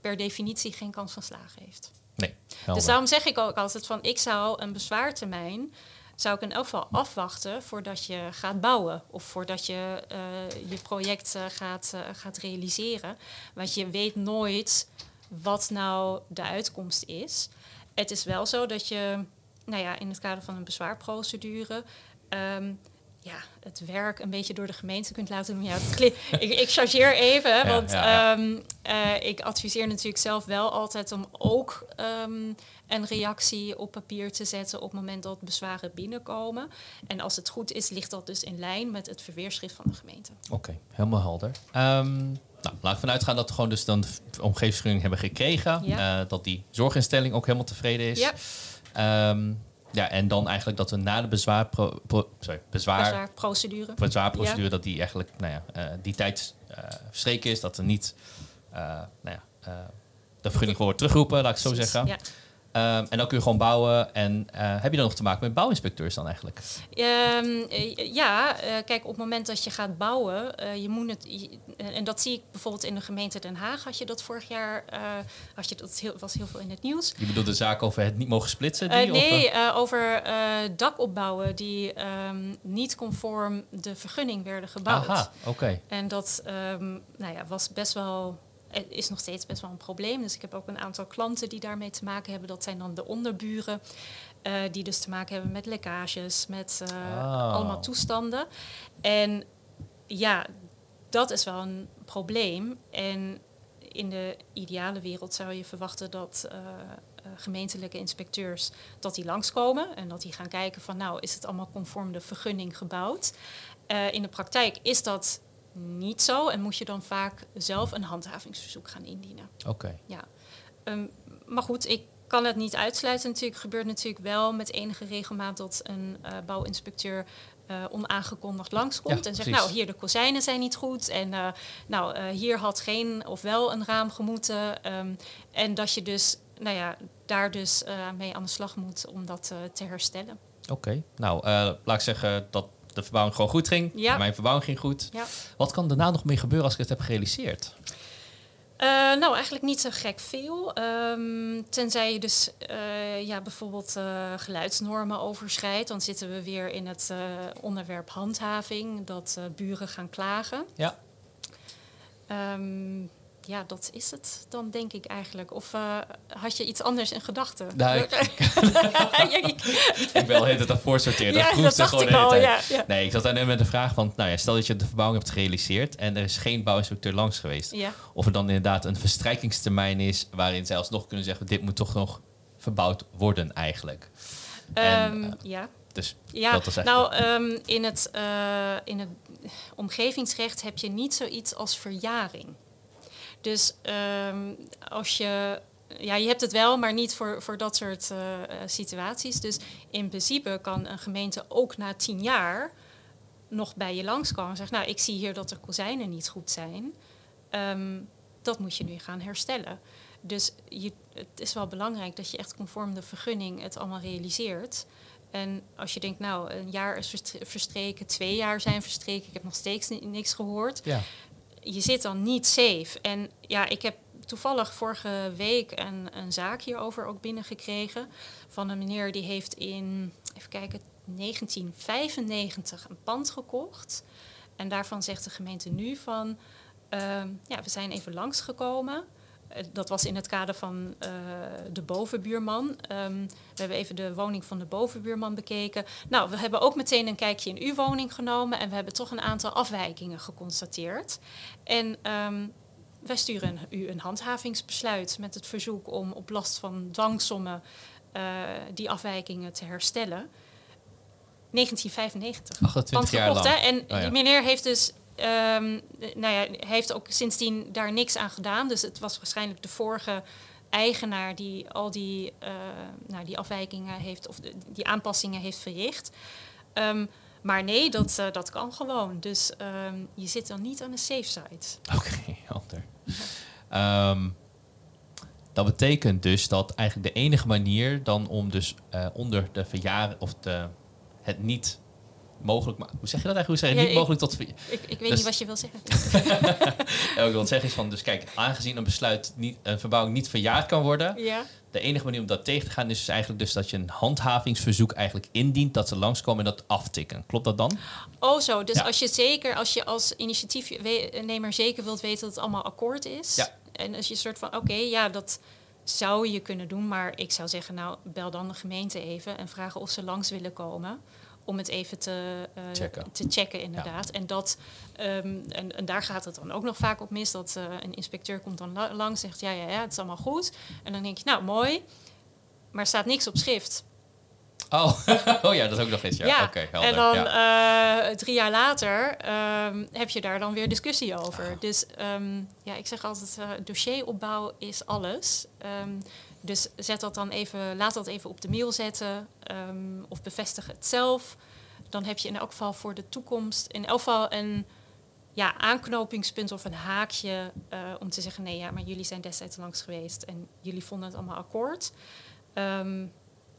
per definitie geen kans van slagen heeft. Nee, Dus daarom zeg ik ook altijd van ik zou een bezwaartermijn zou ik in elk geval afwachten voordat je gaat bouwen of voordat je eh, je project gaat, gaat realiseren. Want je weet nooit wat nou de uitkomst is. Het is wel zo dat je, nou ja, in het kader van een bezwaarprocedure. ehm, ja, het werk een beetje door de gemeente kunt laten doen. Ja, ik, ik chargeer even, Ja, want ja, ja. ehm, eh, ik adviseer natuurlijk zelf wel altijd om ook ehm, een reactie op papier te zetten op het moment dat bezwaren binnenkomen. En als het goed is, ligt dat dus in lijn met het verweerschrift van de gemeente. Oké, helemaal helder. Nou, laten we vanuit gaan dat we gewoon dus dan de omgevingsvergunning hebben gekregen. Eh, dat die zorginstelling ook helemaal tevreden is. Ehm, ja, en dan eigenlijk dat we na de bezwaarpro, pro- sorry, bezwaar, Bezwaarprocedure. bezwaarprocedure, dat die eigenlijk, nou ja, eh, die tijd eh, verstreken is. Dat er niet, eh, nou ja, de vergunning wordt teruggeroepen, laat ik het zo zeggen. Ja. Ehm, en dan kun je gewoon bouwen. En eh, heb je dan nog te maken met bouwinspecteurs dan eigenlijk? Ehm, eh, ja, eh, kijk, op het moment dat je gaat bouwen, je moet het. je- en dat zie ik bijvoorbeeld in de gemeente Den Haag. Had je dat vorig jaar? had je dat heel, was heel veel in het nieuws. Je bedoelt de zaak over het niet mogen splitsen? Die, of, nee, eh, over dakopbouwen die ehm, niet conform de vergunning werden gebouwd. Aha, oké. En dat nou ja, was best wel. Het is nog steeds best wel een probleem. Dus ik heb ook een aantal klanten die daarmee te maken hebben. Dat zijn dan de onderburen. eh, die dus te maken hebben met lekkages, met eh, Oh. allemaal toestanden. En ja, dat is wel een probleem. En in de ideale wereld zou je verwachten dat eh, gemeentelijke inspecteurs dat die langskomen en dat die gaan kijken van nou is het allemaal conform de vergunning gebouwd. In de praktijk is dat niet zo en moet je dan vaak zelf een handhavingsverzoek gaan indienen. Oké. Ja. Ehm, maar goed, ik kan het niet uitsluiten. Natuurlijk gebeurt natuurlijk wel met enige regelmaat dat een eh, bouwinspecteur eh, onaangekondigd langskomt Ja, en zegt, precies. nou hier de kozijnen zijn niet goed en eh, nou hier had geen of wel een raam gemoeten. Ehm, en dat je dus, nou ja, daar dus mee aan de slag moet om dat te herstellen. Oké. Nou, laat ik zeggen dat de verbouwing gewoon goed ging. Ja. Mijn verbouwing ging goed. Ja. Wat kan daarna nog meer gebeuren als ik het heb gerealiseerd? Eh, nou, eigenlijk niet zo gek veel. Ehm, tenzij je dus eh, ja, bijvoorbeeld eh, geluidsnormen overschrijdt. Dan zitten we weer in het onderwerp handhaving. Dat buren gaan klagen. Ja. Ehm, ja, dat is het dan denk ik eigenlijk. Of eh, had je iets anders in gedachten? Nou, Ja, ik- ik ben al het daarvoor sorteren. ja, dat dacht ik al. Ja, ja. Nee, ik zat daar net met de vraag van, nou ja, stel dat je de verbouwing hebt gerealiseerd en er is geen bouwinspecteur langs geweest. Ja. Of er dan inderdaad een verstrijkingstermijn is waarin zij alsnog kunnen zeggen, dit moet toch nog verbouwd worden eigenlijk. En, Ehm, eh, ja. Dus Ja, dat is echt nou, ehm, in, het, eh, in het omgevingsrecht heb je niet zoiets als verjaring. Dus ehm, als je. Ja, je hebt het wel, maar niet voor, voor dat soort eh, eh, situaties. Dus in principe kan een gemeente ook na tien jaar nog bij je langskomen en zeggen: Nou, ik zie hier dat de kozijnen niet goed zijn. Ehm, dat moet je nu gaan herstellen. Dus je, het is wel belangrijk dat je echt conform de vergunning het allemaal realiseert. En als je denkt, nou, een jaar is verstre- verstreken, twee jaar zijn verstreken, ik heb nog steeds ni- niks gehoord. ja. Je zit dan niet safe. En ja, ik heb toevallig vorige week een, een zaak hierover ook binnengekregen. Van een meneer die heeft in, even kijken, 1995 een pand gekocht. En daarvan zegt de gemeente nu van, ehm, ja, we zijn even langsgekomen. Eh, Dat was in het kader van eh, de bovenbuurman. Ehm, we hebben even de woning van de bovenbuurman bekeken. Nou, we hebben ook meteen een kijkje in uw woning genomen en we hebben toch een aantal afwijkingen geconstateerd. En ehm, wij sturen u een handhavingsbesluit met het verzoek om op last van dwangsommen eh, die afwijkingen te herstellen. 1995. 28 jaar lang. Hè? En Oh, ja. die meneer heeft dus, ehm, nou ja, heeft ook sindsdien daar niks aan gedaan. Dus het was waarschijnlijk de vorige eigenaar die al die, eh, nou, die afwijkingen heeft, of de- die aanpassingen heeft verricht. Ehm, maar nee, dat, eh, dat kan gewoon. Dus ehm, je zit dan niet aan de safe side. Oké, helder. Ehm, dat betekent dus dat eigenlijk de enige manier dan om dus eh, onder de verjaring of de, het niet mogelijk, maar hoe zeg je dat eigenlijk? Hoe zeg je Ja, niet ik- mogelijk tot Ik, ik weet Dus- niet wat je wil zeggen. Wat ik wil zeggen is van, dus kijk, aangezien een besluit niet, een verbouwing niet verjaard kan worden, Ja. de enige manier om dat tegen te gaan is dus eigenlijk dus dat je een handhavingsverzoek eigenlijk indient, dat ze langskomen en dat aftikken. Klopt dat dan? Oh zo, dus Ja. als je zeker, als je als initiatiefnemer zeker wilt weten dat het allemaal akkoord is. Ja. En als je een soort van, oké, ja, dat zou je kunnen doen. Maar ik zou zeggen, nou, bel dan de gemeente even en vragen of ze langs willen komen. Om het even te, eh, Checken. te checken, inderdaad. En, dat, ehm, en, en daar gaat het dan ook nog vaak op mis. Dat eh, een inspecteur komt dan la- langs zegt, ja, ja, ja, het is allemaal goed. En dan denk je, nou, mooi. Maar er staat niks op schrift. Oh, oh ja, dat is ook nog eens. Ja, Ja, oké, en dan ja. eh, drie jaar later ehm, heb je daar dan weer discussie over. Dus ehm, ja, ik zeg altijd, dossieropbouw is alles. Dus zet dat dan even, laat dat even op de mail zetten ehm, of bevestig het zelf. Dan heb je in elk geval voor de toekomst in elk geval een ja, aanknopingspunt of een haakje eh, om te zeggen: nee, ja, maar jullie zijn destijds langs geweest en jullie vonden het allemaal akkoord. Ehm,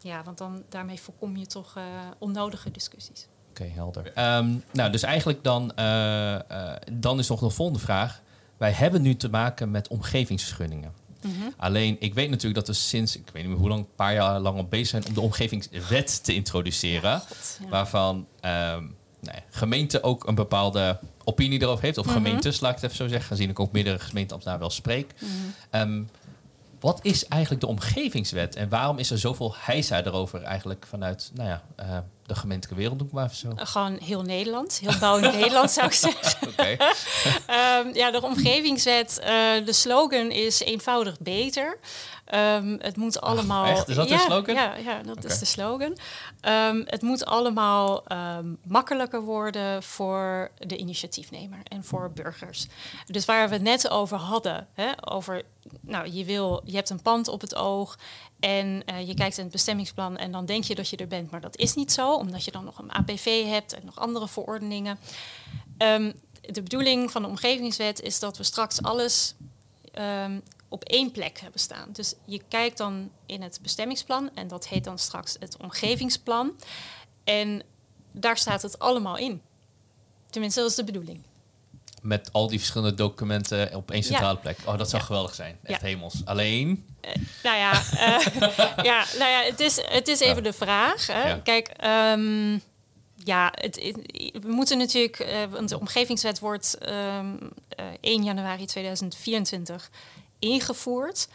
ja, want dan daarmee voorkom je toch eh, onnodige discussies. Oké, helder. Ehm, nou, dus eigenlijk dan, eh, eh, dan is nog de volgende vraag. Wij hebben nu te maken met omgevingsvergunningen. Alleen, ik weet natuurlijk dat we sinds, ik weet niet meer hoe lang, een paar jaar lang al bezig zijn om de omgevingswet te introduceren. God, ja. Waarvan ehm nou ja, gemeente ook een bepaalde opinie erover heeft. Of Mhm. gemeentes, laat ik het even zo zeggen. Gezien ik ook meerdere gemeenteambtenaren wel spreek. Ehm, wat is eigenlijk de omgevingswet? En waarom is er zoveel heisa erover eigenlijk vanuit nou ja, eh, de gemeentelijke wereld, doe ik maar even zo. Eh, Gewoon heel Nederland, heel bouwend Nederland zou ik zeggen. Ehm, ja, de omgevingswet, eh, de slogan is eenvoudig beter. Ehm, het moet allemaal. echt? Is dat de ja, slogan? Ja, ja dat is de slogan. Ehm, het moet allemaal makkelijker worden voor de initiatiefnemer en voor burgers. Dus waar we het net over hadden, hè, over, nou, je, wil, je hebt een pand op het oog en eh, je kijkt in het bestemmingsplan en dan denk je dat je er bent, maar dat is niet zo, omdat je dan nog een APV hebt en nog andere verordeningen. Ehm, de bedoeling van de omgevingswet is dat we straks alles ehm, op één plek hebben staan. Dus je kijkt dan in het bestemmingsplan en dat heet dan straks het omgevingsplan. En daar staat het allemaal in. Tenminste, dat is de bedoeling. Met al die verschillende documenten op één Ja. centrale plek. Oh, dat zou Ja. geweldig zijn. Echt Ja. hemels. Alleen, Nou ja, eh, ja, nou ja het, is, het is even de vraag. Hè. Kijk, ehm, ja, het, het- we moeten natuurlijk, eh, want de omgevingswet wordt ehm, eh, 1 januari 2024 ingevoerd.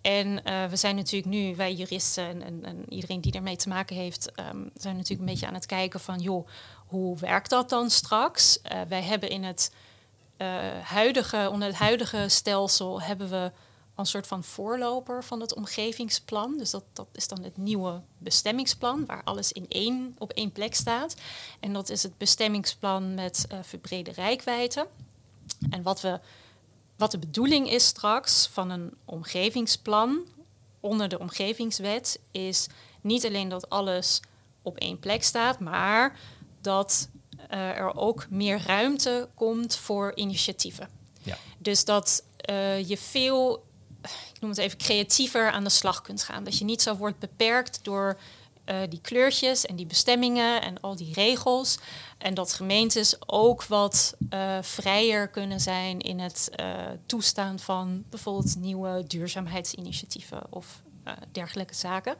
En eh, we zijn natuurlijk nu, wij juristen en, en, en iedereen die ermee te maken heeft, ehm, zijn natuurlijk een beetje aan het kijken van, joh, hoe werkt dat dan straks? Eh, wij hebben in het eh, huidige, onder het huidige stelsel hebben we een soort van voorloper van het omgevingsplan. Dus dat, dat is dan het nieuwe bestemmingsplan, waar alles in één, op één plek staat. En dat is het bestemmingsplan met eh verbrede rijkwijde. En wat, we, wat de bedoeling is straks van een omgevingsplan onder de omgevingswet, is niet alleen dat alles op één plek staat, maar dat eh, er ook meer ruimte komt voor initiatieven. Ja. Dus dat eh, je veel, ik noem het even, creatiever aan de slag kunt gaan. Dat je niet zo wordt beperkt door eh, die kleurtjes en die bestemmingen en al die regels. En dat gemeentes ook wat vrijer kunnen zijn in het toestaan van bijvoorbeeld nieuwe duurzaamheidsinitiatieven of dergelijke zaken.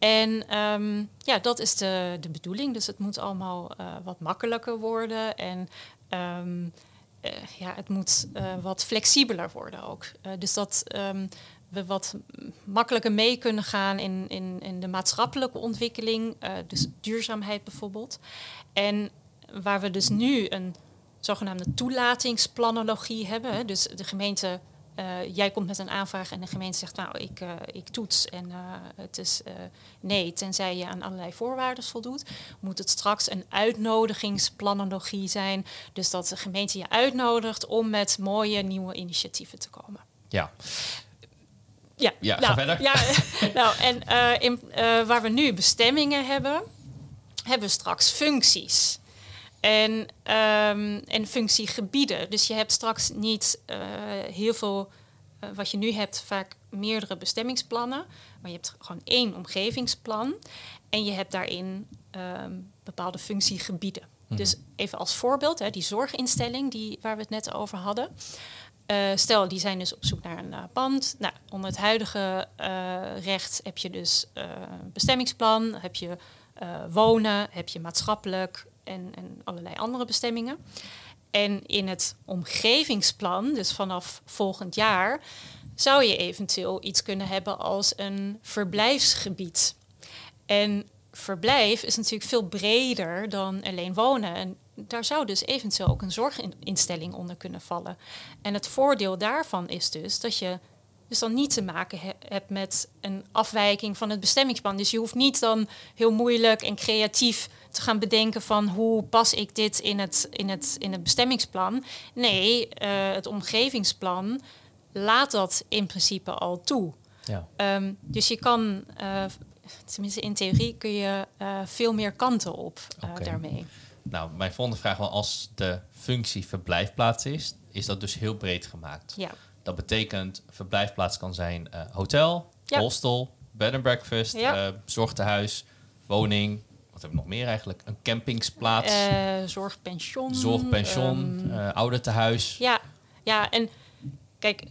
En ehm, ja, dat is de, de bedoeling. Dus het moet allemaal eh, wat makkelijker worden. En ehm, eh, ja, het moet eh, wat flexibeler worden ook. Dus dat ehm, we wat makkelijker mee kunnen gaan in, in, in de maatschappelijke ontwikkeling. dus duurzaamheid bijvoorbeeld. En waar we dus nu een zogenaamde toelatingsplanologie hebben. Dus de gemeente eh, jij komt met een aanvraag en de gemeente zegt, nou, ik, uh, ik toets en het is nee, tenzij je aan allerlei voorwaarden voldoet, moet het straks een uitnodigingsplanologie zijn. Dus dat de gemeente je uitnodigt om met mooie nieuwe initiatieven te komen. Ja. Ja, ja nou, verder. Ja, nou, en in, waar we nu bestemmingen hebben, hebben we straks functies. En, um, en functiegebieden. Dus je hebt straks niet uh, heel veel, uh, wat je nu hebt, vaak meerdere bestemmingsplannen. Maar je hebt gewoon één omgevingsplan. En je hebt daarin um, bepaalde functiegebieden. Mm. Dus even als voorbeeld, hè, die zorginstelling die, waar we het net over hadden. Uh, stel, die zijn dus op zoek naar een pand. Nou, onder het huidige recht heb je dus bestemmingsplan, heb je wonen, heb je maatschappelijk, en, en allerlei andere bestemmingen. En in het omgevingsplan, dus vanaf volgend jaar, zou je eventueel iets kunnen hebben als een verblijfsgebied. En verblijf is natuurlijk veel breder dan alleen wonen. En daar zou dus eventueel ook een zorginstelling onder kunnen vallen. En het voordeel daarvan is dus dat je dus dan niet te maken hebt met een afwijking van het bestemmingsplan. Dus je hoeft niet dan heel moeilijk en creatief te gaan bedenken van hoe pas ik dit in het, in het, in het bestemmingsplan. Nee, uh, het omgevingsplan laat dat in principe al toe. Ja. Um, dus je kan, uh, tenminste in theorie, kun je uh, veel meer kanten op okay. daarmee. Nou, mijn volgende vraag wel, als de functie verblijfplaats is, is dat dus heel breed gemaakt. Ja. Dat betekent verblijfplaats kan zijn hotel, ja. hostel, bed and breakfast, ja. zorgtehuis, woning, wat hebben we nog meer eigenlijk? Een campingsplaats. Uh, zorgpension. Zorgpension, um, uh, oudertehuis. Ja, ja, en kijk,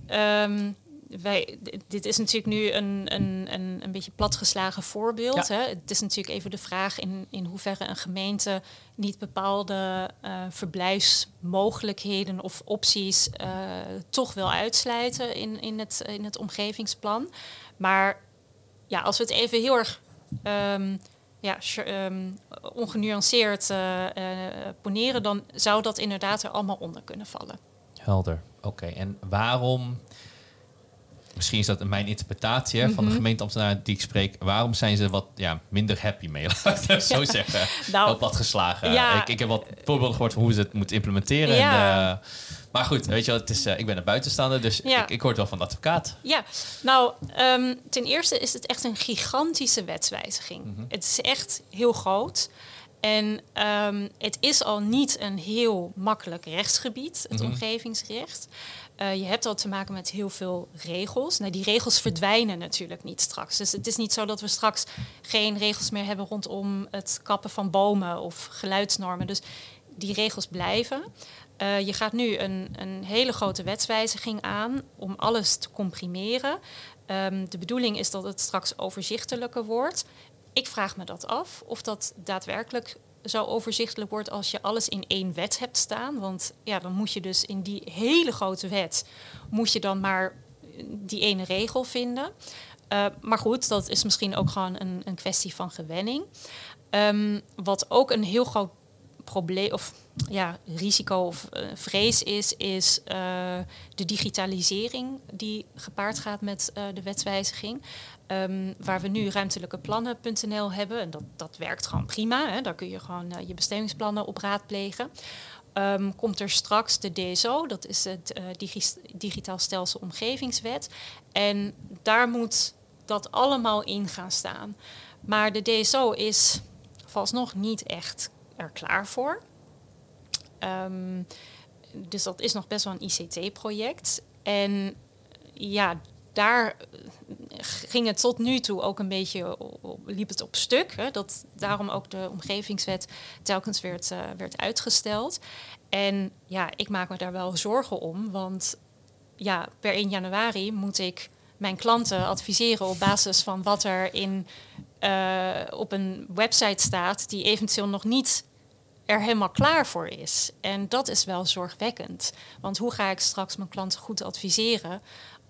um, wij, dit is natuurlijk nu een, een, een, een beetje platgeslagen voorbeeld. Ja. Hè? Het is natuurlijk even de vraag in, in hoeverre een gemeente niet bepaalde uh, verblijfsmogelijkheden of opties uh, toch wil uitsluiten in, in, het, in het omgevingsplan. Maar ja, als we het even heel erg um, ja, um, ongenuanceerd uh, uh, poneren, dan zou dat inderdaad er allemaal onder kunnen vallen. Helder. Oké, en waarom, misschien is dat mijn interpretatie van de mhm. gemeenteambtenaren die ik spreek, waarom zijn ze wat ja, minder happy mee, laat ik zo zeggen, nou, op wat geslagen? Ja. Ik, ik, heb wat voorbeelden gehoord van hoe ze het moeten implementeren. Ja. En, uh, maar goed, weet je wel, het is, uh, ik ben een buitenstaander, dus ja. ik, ik hoor het wel van de advocaat. Ja, nou, um, ten eerste is het echt een gigantische wetswijziging. Mm -hmm. Het is echt heel groot. En um, het is al niet een heel makkelijk rechtsgebied, het mm -hmm. omgevingsrecht. Uh, je hebt al te maken met heel veel regels. Nou, die regels verdwijnen natuurlijk niet straks. Dus het is niet zo dat we straks geen regels meer hebben rondom het kappen van bomen of geluidsnormen. Dus die regels blijven. Uh, je gaat nu een, een, hele grote wetswijziging aan om alles te comprimeren. Um, de bedoeling is dat het straks overzichtelijker wordt. Ik vraag me dat af of dat daadwerkelijk zo overzichtelijk wordt als je alles in één wet hebt staan. Want ja, dan moet je dus in die hele grote wet moet je dan maar die ene regel vinden. Uh, maar goed, dat is misschien ook gewoon een, een kwestie van gewenning. Um, wat ook een heel groot probleem of ja, risico of uh, vrees is, is uh, de digitalisering die gepaard gaat met uh, de wetswijziging. Um, waar we nu ruimtelijke plannen.nl hebben, en dat, dat werkt gewoon prima. Hè, daar kun je gewoon je bestemmingsplannen op raadplegen. Um, komt er straks de DSO, dat is het digi Digitaal Stelsel Omgevingswet. En daar moet dat allemaal in gaan staan. Maar de DSO is vooralsnog niet echt er klaar voor. Um, dus dat is nog best wel een ICT-project. En ja, daar ging het tot nu toe ook een beetje, liep het op stuk. Hè, dat daarom ook de omgevingswet telkens werd, uh, werd uitgesteld. En ja, ik maak me daar wel zorgen om, want ja, per 1 januari moet ik mijn klanten adviseren op basis van wat er in, uh, op een website staat die eventueel nog niet er helemaal klaar voor is. En dat is wel zorgwekkend. Want hoe ga ik straks mijn klanten goed adviseren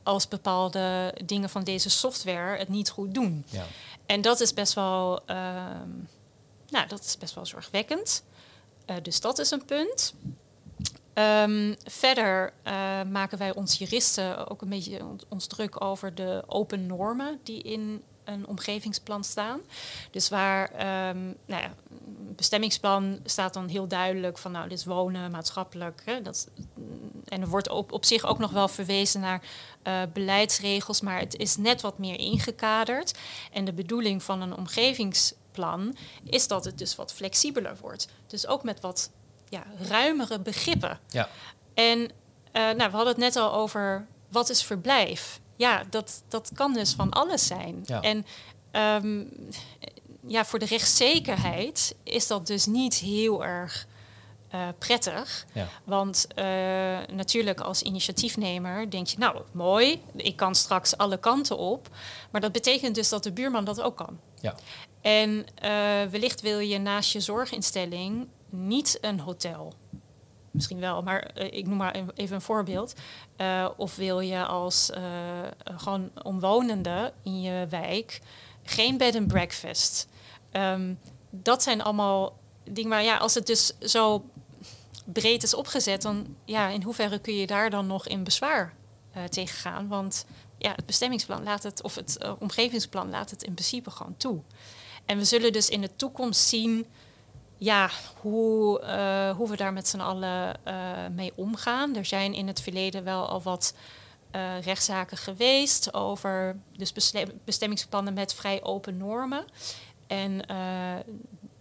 als bepaalde dingen van deze software het niet goed doen? Ja. En dat is best wel, uh, nou, dat is best wel zorgwekkend. Uh, dus dat is een punt. Ehm, verder uh, maken wij ons juristen ook een beetje ons druk over de open normen die in een omgevingsplan staan. Dus waar um, nou ja, bestemmingsplan staat dan heel duidelijk van nou, dit is wonen, maatschappelijk. Hè, dat, en er wordt op, op zich ook nog wel verwezen naar uh, beleidsregels, maar het is net wat meer ingekaderd. En de bedoeling van een omgevingsplan is dat het dus wat flexibeler wordt. Dus ook met wat ja, ruimere begrippen. Ja. En uh, nou, we hadden het net al over wat is verblijf. Ja, dat, dat kan dus van alles zijn. Ja. En um, ja, voor de rechtszekerheid is dat dus niet heel erg uh, prettig. Ja. Want uh, natuurlijk als initiatiefnemer denk je, nou mooi, ik kan straks alle kanten op. Maar dat betekent dus dat de buurman dat ook kan. Ja. En uh, wellicht wil je naast je zorginstelling niet een hotel. Misschien wel, maar ik noem maar even een voorbeeld. of wil je als gewoon omwonende in je wijk geen bed and breakfast. Um, dat zijn allemaal dingen waar, ja, als het dus zo breed is opgezet, dan ja, in hoeverre kun je daar dan nog in bezwaar uh, tegen gaan? Want ja, het bestemmingsplan laat het, of het omgevingsplan laat het in principe gewoon toe. En we zullen dus in de toekomst zien ja, hoe, uh, hoe we daar met z'n allen mee omgaan. Er zijn in het verleden wel al wat uh, rechtszaken geweest over dus bestemmingsplannen met vrij open normen. En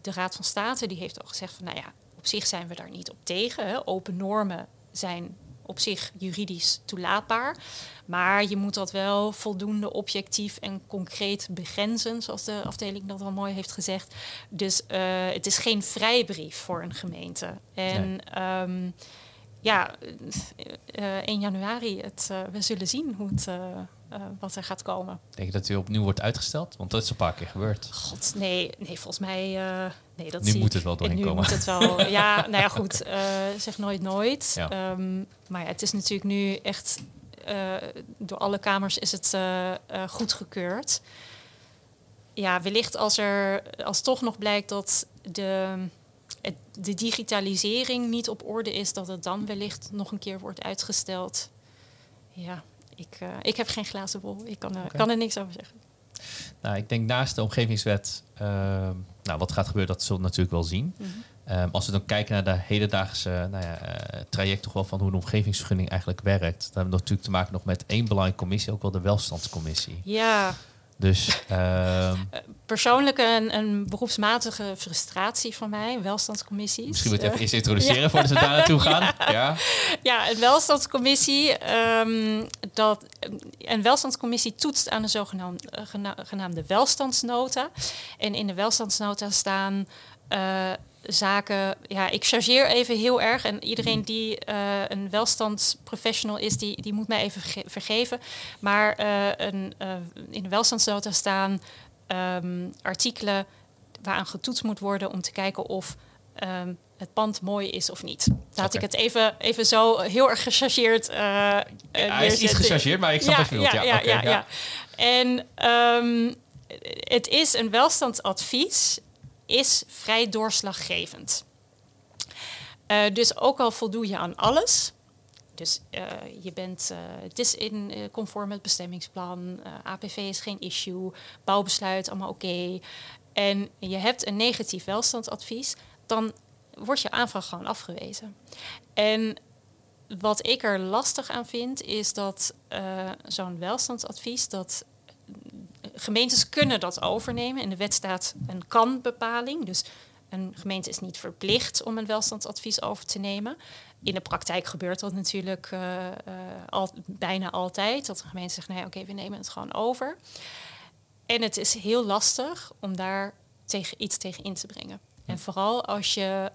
de Raad van State die heeft al gezegd van nou ja, op zich zijn we daar niet op tegen. Open normen zijn op zich juridisch toelaatbaar. Maar je moet dat wel voldoende objectief en concreet begrenzen, zoals de afdeling dat al mooi heeft gezegd. Dus uh, het is geen vrijbrief voor een gemeente. En nee. um, ja, uh, 1 januari, het, uh, we zullen zien hoe het, uh, wat er gaat komen. Denk je dat u opnieuw wordt uitgesteld? Want dat is een paar keer gebeurd. God, nee, nee volgens mij... nee, dat nu moet het wel doorheen nu komen. Moet het wel, ja, nou ja, goed, zeg nooit nooit. Ja. Um, maar ja, het is natuurlijk nu echt... door alle kamers is het goedgekeurd. Ja, wellicht als er als toch nog blijkt dat de de digitalisering niet op orde is, dat het dan wellicht nog een keer wordt uitgesteld. Ja, ik, ik heb geen glazen bol. Ik kan, okay. kan er niks over zeggen. Nou, ik denk naast de omgevingswet, uh, nou, wat gaat gebeuren, dat zullen we natuurlijk wel zien. Mm -hmm. um, als we dan kijken naar de hedendaagse nou ja, traject toch wel van hoe een omgevingsvergunning eigenlijk werkt, dan hebben we natuurlijk te maken nog met één belangrijke commissie, ook wel de welstandscommissie. Ja, dus, uh, Persoonlijk een, een, beroepsmatige frustratie van mij, welstandscommissies. Misschien moet je even eens introduceren ja. voordat we daar naartoe gaan. Ja, ja. ja een welstandscommissie. Um, dat, een welstandscommissie toetst aan de zogenaamde genaamde welstandsnota. En in de welstandsnota staan uh, zaken. Ja, ik chargeer even heel erg. En iedereen die uh, een welstandsprofessional is, die, die moet mij even vergeven. Maar uh, een, uh, in de welstandsnota staan um, artikelen waaraan getoetst moet worden om te kijken of um, het pand mooi is of niet. Laat okay. ik het even, even zo heel erg gechargeerd. Uh, Hij is iets gechargeerd, maar ik snap ja, wat je. Ja, ja, ja, okay, ja, ja. En um, het is een welstandsadvies is vrij doorslaggevend. Uh, dus ook al voldoe je aan alles, dus uh, je bent, uh, het is in conform het bestemmingsplan, APV is geen issue, bouwbesluit allemaal oké. En je hebt een negatief welstandsadvies, dan wordt je aanvraag gewoon afgewezen. En wat ik er lastig aan vind, is dat zo'n welstandsadvies, dat gemeentes kunnen dat overnemen. In de wet staat een kan-bepaling. Dus een gemeente is niet verplicht om een welstandsadvies over te nemen. In de praktijk gebeurt dat natuurlijk uh, uh, al, bijna altijd. Dat een gemeente zegt, nee, oké, we nemen het gewoon over. En het is heel lastig om daar tegen, iets tegen in te brengen. En vooral als je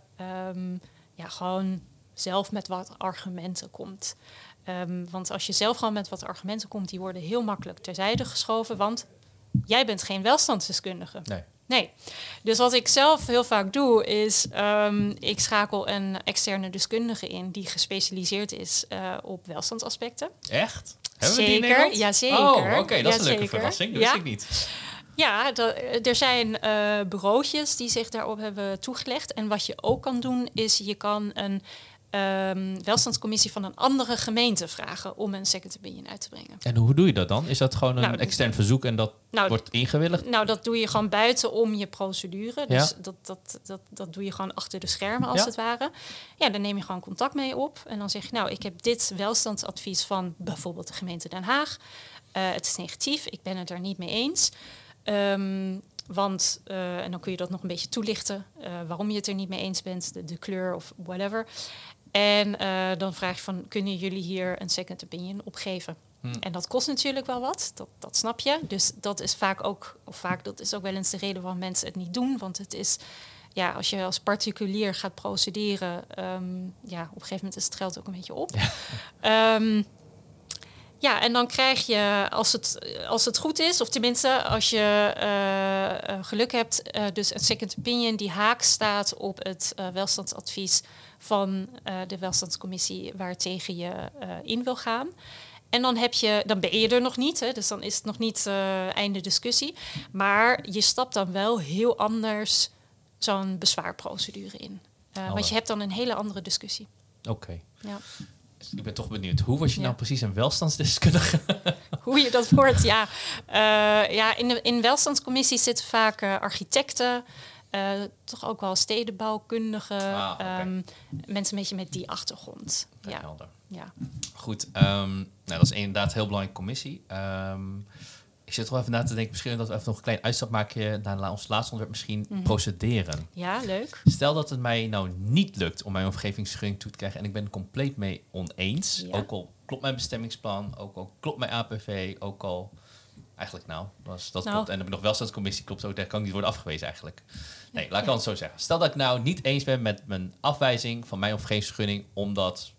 um, ja, gewoon zelf met wat argumenten komt. Um, want als je zelf gewoon met wat argumenten komt, die worden heel makkelijk terzijde geschoven. Want jij bent geen welstandsdeskundige. Nee. Nee. Dus wat ik zelf heel vaak doe, is um, ik schakel een externe deskundige in die gespecialiseerd is uh, op welstandsaspecten. Echt? Hebben zeker, we die ja zeker. Oh, oké, okay, dat ja, is een leuke zeker. verrassing. Dat ja. wist ik niet. Ja, dat, er zijn uh, bureautjes die zich daarop hebben toegelegd. En wat je ook kan doen, is je kan een ehm, welstandscommissie van een andere gemeente vragen om een second opinion uit te brengen. En hoe doe je dat dan? Is dat gewoon een Nou, extern verzoek en dat Nou, wordt ingewilligd? Nou, dat doe je gewoon buiten om je procedure. Dus Ja. dat, dat, dat, dat doe je gewoon achter de schermen, als Ja. het ware. Ja, dan neem je gewoon contact mee op. En dan zeg je, nou, ik heb dit welstandsadvies van bijvoorbeeld de gemeente Den Haag. Eh, het is negatief, ik ben het er niet mee eens. Ehm, want, eh, en dan kun je dat nog een beetje toelichten, eh, waarom je het er niet mee eens bent, de, de kleur of whatever. En eh, dan vraag je van, kunnen jullie hier een second opinion opgeven? Hm. En dat kost natuurlijk wel wat, dat, dat snap je. Dus dat is vaak ook, of vaak, dat is ook wel eens de reden waarom mensen het niet doen. Want het is, ja, als je als particulier gaat procederen, ehm, ja, op een gegeven moment is het geld ook een beetje op. Ehm, ja, en dan krijg je, als het, als het goed is, of tenminste als je eh, eh, geluk hebt, dus een second opinion die haak staat op het welstandsadvies van eh, de welstandscommissie waartegen je eh, in wil gaan. En dan, heb je, dan ben je er nog niet, hè, dus dan is het nog niet eh, einde discussie. Maar je stapt dan wel heel anders zo'n bezwaarprocedure in. Want je hebt dan een hele andere discussie. Oké. Ja. Ik ben toch benieuwd. Hoe was je Ja. nou precies een welstandsdeskundige? Hoe je dat hoort, ja. Ja in, de, in welstandscommissies zitten vaak architecten, toch ook wel stedenbouwkundigen, Ah, ehm, mensen een beetje met die achtergrond. Ja, Helder. ja. Goed, ehm, nou, dat is inderdaad een heel belangrijke commissie. Ehm, ik zit wel even na te denken, misschien dat we even nog een klein uitstap maken naar ons laatste onderwerp, misschien Mhm. procederen. ja, leuk. Stel dat het mij nou niet lukt om mijn omgevingsvergunning toe te krijgen en ik ben het compleet mee oneens. Ja. Ook al klopt mijn bestemmingsplan, ook al klopt mijn APV, ook al... Eigenlijk nou, dat, is- dat Nou. klopt. En dan nog welstandscommissie, klopt ook, daar kan ik niet worden afgewezen eigenlijk. Nee, laat ik het zo zeggen. Stel dat ik nou niet eens ben met mijn afwijzing van mijn omgevingsvergunning, omdat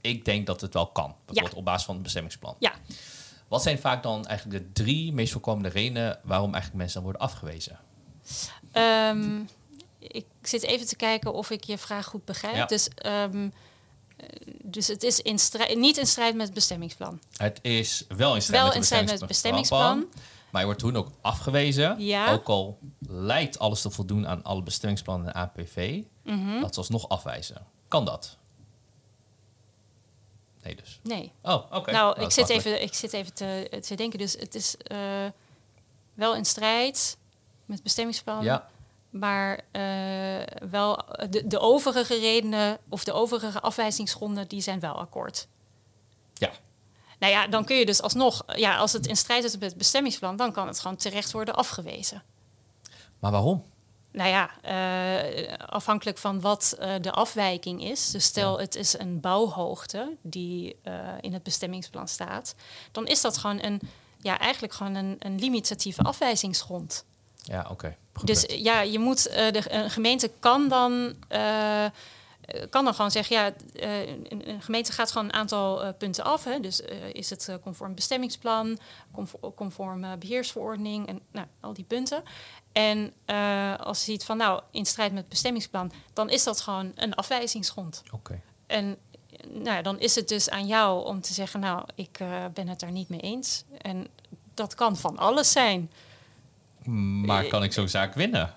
ik denk dat het wel kan. Bijvoorbeeld op basis van het bestemmingsplan. Ja. Wat zijn vaak dan eigenlijk de drie meest voorkomende redenen waarom eigenlijk mensen dan worden afgewezen? Ehm, ik zit even te kijken of ik je vraag goed begrijp. Ja. Dus, ehm, eh, dus het is in strijd, niet in strijd met het bestemmingsplan. Het is wel in strijd Wel met, in strijd met het bestemmingsplan. Maar je wordt toen ook afgewezen. Ja. Ook al lijkt alles te voldoen aan alle bestemmingsplannen en APV. Mhm. Dat ze alsnog afwijzen. Kan dat? Nee dus. Nee. Oh, oké. Nou, dat ik zit makkelijk. even, ik zit even te, te denken. Dus het is eh, wel in strijd met bestemmingsplan. Ja, Maar eh, wel de, de overige redenen of de overige afwijzingsgronden, die zijn wel akkoord. ja. Nou ja, dan kun je dus alsnog, ja, als het in strijd is met het bestemmingsplan, dan kan het gewoon terecht worden afgewezen. Maar waarom? Nou ja, eh, afhankelijk van wat eh, de afwijking is. Dus stel Ja. het is een bouwhoogte die in het bestemmingsplan staat. Dan is dat gewoon een, ja, eigenlijk gewoon een, een limitatieve afwijzingsgrond. Ja, oké. Dus ja, je moet, eh, de een gemeente kan dan, eh, kan dan gewoon zeggen, ja, eh, een, een gemeente gaat gewoon een aantal punten af. Hè? Dus is het conform bestemmingsplan, conform, conform eh, beheersverordening en nou, al die punten. En als je ziet van, nou, in strijd met het bestemmingsplan, dan is dat gewoon een afwijzingsgrond. Oké. En nou, ja, dan is het dus aan jou om te zeggen, nou, ik ben het daar niet mee eens. En dat kan van alles zijn. Maar kan ik zo'n zaak winnen?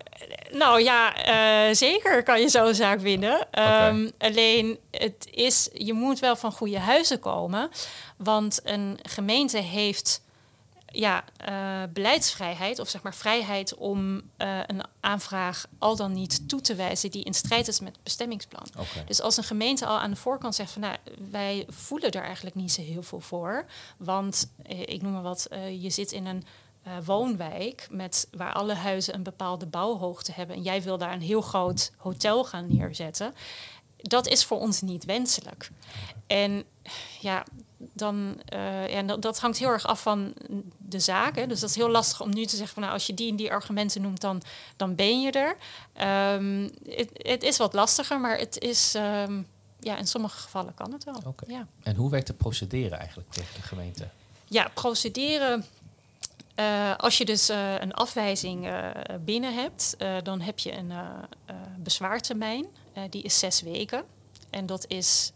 Nou ja, eh, zeker kan je zo'n zaak winnen. Ehm, alleen, het is, je moet wel van goede huizen komen. Want een gemeente heeft ja, eh, beleidsvrijheid, of zeg maar vrijheid om eh, een aanvraag al dan niet toe te wijzen die in strijd is met het bestemmingsplan. Dus als een gemeente al aan de voorkant zegt van nou, wij voelen er eigenlijk niet zo heel veel voor. Want eh, ik noem maar wat, eh, je zit in een eh, woonwijk met waar alle huizen een bepaalde bouwhoogte hebben. En jij wil daar een heel groot hotel gaan neerzetten. Dat is voor ons niet wenselijk. En ja, dan, eh, ja, dat, dat hangt heel erg af van de zaken. Dus dat is heel lastig om nu te zeggen van nou, als je die en die argumenten noemt, dan, dan ben je er. Ehm, het, het is wat lastiger, maar het is, ehm, ja, in sommige gevallen kan het wel. Oké. Ja. En hoe werkt de procedure eigenlijk tegen de gemeente? Ja, procederen. Eh, als je dus eh, een afwijzing eh, binnen hebt, dan heb je een bezwaartermijn. Die is zes weken. En dat is,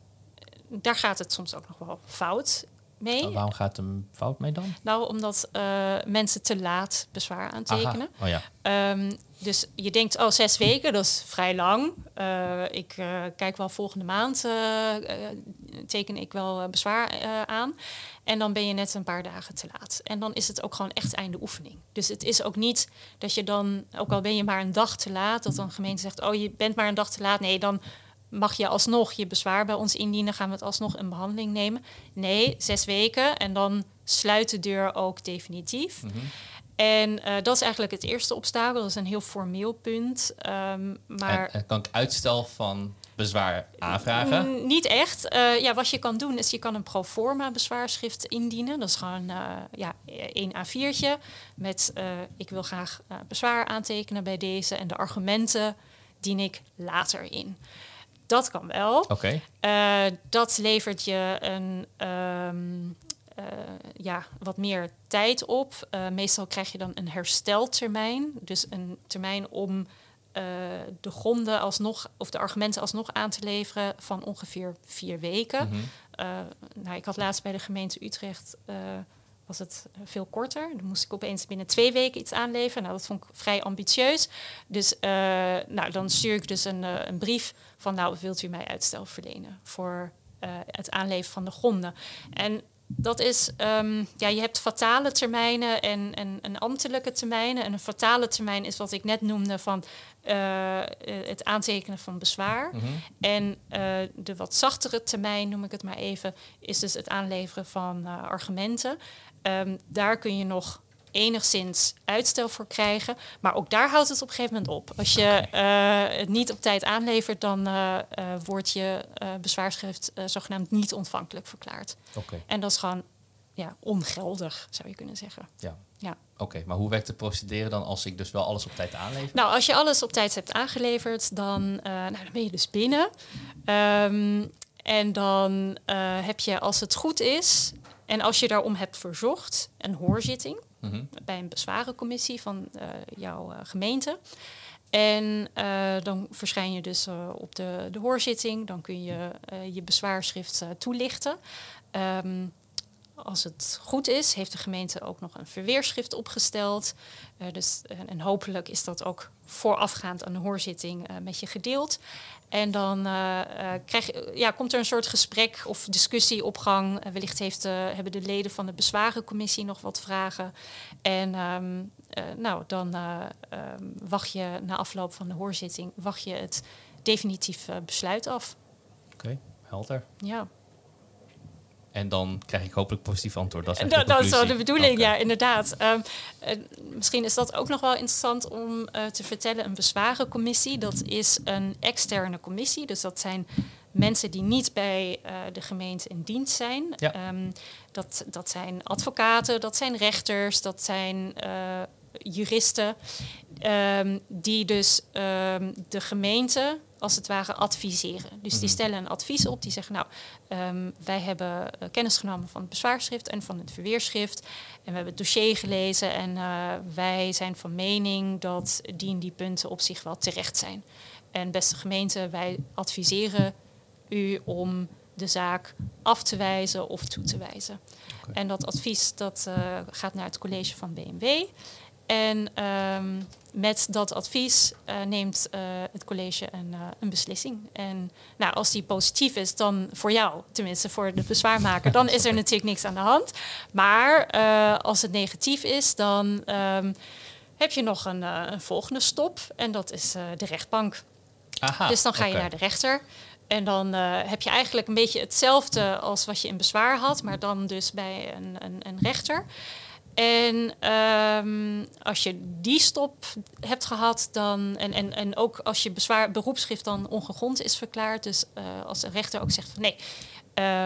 daar gaat het soms ook nog wel fout. Mee. Waarom gaat hem fout mee dan? Nou, omdat uh, mensen te laat bezwaar aantekenen. Oh, ja. Um, dus je denkt, oh, zes weken, dat is vrij lang. Uh, ik uh, kijk wel volgende maand, teken ik wel bezwaar aan. En dan ben je net een paar dagen te laat. En dan is het ook gewoon echt einde oefening. Dus het is ook niet dat je dan, ook al ben je maar een dag te laat, dat dan een gemeente zegt, oh, je bent maar een dag te laat. Nee, dan mag je alsnog je bezwaar bij ons indienen, gaan we het alsnog een behandeling nemen. Nee, zes weken en dan sluit de deur ook definitief. Mhm. En uh, dat is eigenlijk het eerste obstakel. Dat is een heel formeel punt. Um, maar en, en kan ik uitstel van bezwaar aanvragen? niet echt. Uh, ja, wat je kan doen is je kan een pro forma bezwaarschrift indienen. Dat is gewoon uh, ja, één A4'tje met ik wil graag bezwaar aantekenen bij deze en de argumenten dien ik later in. Dat kan wel. Oké. dat levert je een um, uh, ja, wat meer tijd op. Uh, meestal krijg je dan een hersteltermijn. Dus een termijn om de gronden alsnog, of de argumenten alsnog aan te leveren van ongeveer vier weken. Mm -hmm. nou, ik had laatst bij de gemeente Utrecht was het veel korter. Dan moest ik opeens binnen twee weken iets aanleveren. Nou, dat vond ik vrij ambitieus. Dus nou, dan stuur ik dus een, een brief van... nou, wilt u mij uitstel verlenen voor het aanleveren van de gronden? En dat is, um, ja, je hebt fatale termijnen en, en, en ambtelijke termijnen. En een fatale termijn is wat ik net noemde van uh, het aantekenen van bezwaar. Mm -hmm. En uh, de wat zachtere termijn, noem ik het maar even, is dus het aanleveren van uh, argumenten. Um, daar kun je nog enigszins uitstel voor krijgen. Maar ook daar houdt het op een gegeven moment op. Als je uh, het niet op tijd aanlevert, dan uh, uh, wordt je bezwaarschrift zogenaamd niet ontvankelijk verklaard. Okay. En dat is gewoon ja, ongeldig, zou je kunnen zeggen. Ja. ja. Oké, maar hoe werkt de procedure dan als ik dus wel alles op tijd aanlever? Nou, als je alles op tijd hebt aangeleverd, dan, nou, dan ben je dus binnen. Um, en dan heb je, als het goed is, en als je daarom hebt verzocht, een hoorzitting. Mm-hmm. bij een bezwarencommissie van uh, jouw uh, gemeente. En uh, dan verschijn je dus op de, de hoorzitting. Dan kun je je bezwaarschrift toelichten. Um, als het goed is, heeft de gemeente ook nog een verweerschrift opgesteld. dus, en hopelijk is dat ook voorafgaand aan de hoorzitting met je gedeeld. En dan uh, krijg, ja, komt er een soort gesprek of discussie op gang. Uh, wellicht heeft, hebben de leden van de bezwarencommissie nog wat vragen. En um, nou, dan um, wacht je na afloop van de hoorzitting wacht je het definitief besluit af. Oké, okay, helder. Ja. En dan krijg ik hopelijk positief antwoord. Dat is, dat, dat is wel de bedoeling, okay. ja, inderdaad. Um, uh, misschien is dat ook nog wel interessant om uh, te vertellen. Een bezwarencommissie, dat is een externe commissie. Dus dat zijn mensen die niet bij uh, de gemeente in dienst zijn. Ja. Um, dat, dat zijn advocaten, dat zijn rechters, dat zijn juristen. Um, die dus de gemeente als het ware adviseren. Dus die stellen een advies op. Die zeggen, nou, um, wij hebben uh, kennis genomen van het bezwaarschrift en van het verweerschrift. En we hebben het dossier gelezen en uh, wij zijn van mening dat die en die punten op zich wel terecht zijn. En beste gemeente, wij adviseren u om de zaak af te wijzen of toe te wijzen. Okay. En dat advies dat, uh, gaat naar het college van BMW. En um, met dat advies uh, neemt uh, het college een, uh, een, beslissing. En nou, als die positief is, dan voor jou, tenminste voor de bezwaarmaker, dan is er natuurlijk niks aan de hand. Maar als het negatief is, dan um, heb je nog een, een, volgende stop. En dat is de rechtbank. Aha, dus dan ga je naar de rechter. En dan heb je eigenlijk een beetje hetzelfde als wat je in bezwaar had, maar dan dus bij een, een, een rechter. En um, als je die stop hebt gehad, dan, en, en, en ook als je bezwaar, beroepsschrift dan ongegrond is verklaard, dus uh, als de rechter ook zegt van nee,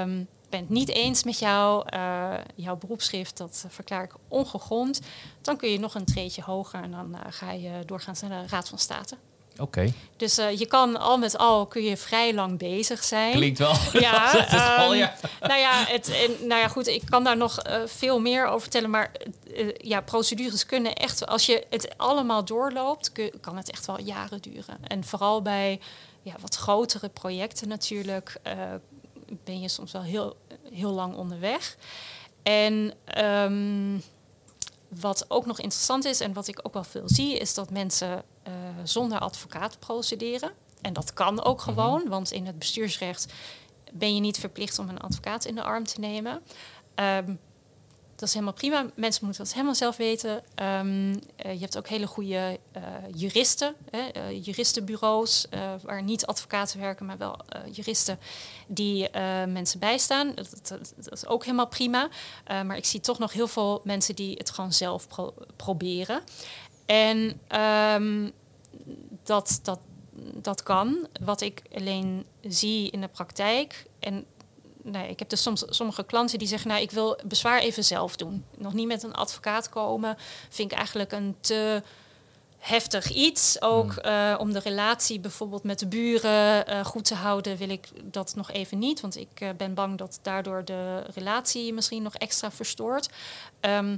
um, ik ben het niet eens met jou, uh, jouw beroepsschrift, dat verklaar ik ongegrond, dan kun je nog een treetje hoger en dan uh, ga je doorgaan naar de Raad van State. Oké. Okay. Dus uh, je kan al met al kun je vrij lang bezig zijn. Klinkt wel. Ja. um, al, ja. Nou ja, het, en, nou ja, goed. Ik kan daar nog uh, veel meer over vertellen, maar uh, ja, procedures kunnen echt, als je het allemaal doorloopt, kun, kan het echt wel jaren duren. En vooral bij ja, wat grotere projecten natuurlijk ben je soms wel heel heel lang onderweg. En ehm, wat ook nog interessant is en wat ik ook wel veel zie, is dat mensen eh, zonder advocaat procederen. En dat kan ook Mhm. gewoon, want in het bestuursrecht ben je niet verplicht om een advocaat in de arm te nemen. Ehm, dat is helemaal prima. Mensen moeten dat helemaal zelf weten. Ehm, eh, je hebt ook hele goede eh, juristen, hè, juristenbureaus, waar niet advocaten werken, maar wel juristen die mensen bijstaan. Dat, dat, dat is ook helemaal prima. Maar ik zie toch nog heel veel mensen die het gewoon zelf pro- proberen. En ehm, dat, dat, dat kan. Wat ik alleen zie in de praktijk. En nee, ik heb dus soms sommige klanten die zeggen: Nou, ik wil bezwaar even zelf doen. Nog niet met een advocaat komen. Vind ik eigenlijk een te heftig iets. Ook eh, om de relatie bijvoorbeeld met de buren eh, goed te houden, wil ik dat nog even niet. Want ik eh, ben bang dat daardoor de relatie misschien nog extra verstoort. Ehm,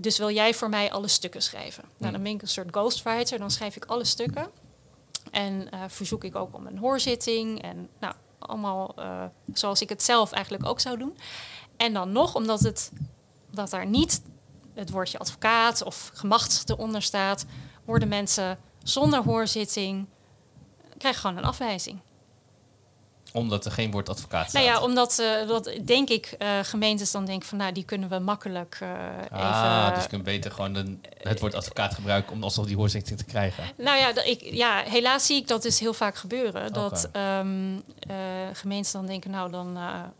dus wil jij voor mij alle stukken schrijven? Nou, dan ben ik een soort ghostwriter. Dan schrijf ik alle stukken. En eh, verzoek ik ook om een hoorzitting. En nou, allemaal eh, zoals ik het zelf eigenlijk ook zou doen. En dan nog, omdat het, dat daar niet het woordje advocaat of gemachtigde onder staat, worden mensen zonder hoorzitting, krijgen gewoon een afwijzing. Omdat er geen woord advocaat staat. Nou ja, omdat, eh, dat denk ik, eh, gemeentes dan denken van, nou, die kunnen we makkelijk eh, ah, even... dus je kunt beter gewoon het woord advocaat gebruiken om alsnog die hoorzitting te krijgen. Nou ja, dat ik, ja, helaas zie ik dat dus heel vaak gebeuren. Dat Oké. eh, gemeenten dan denken, nou, dan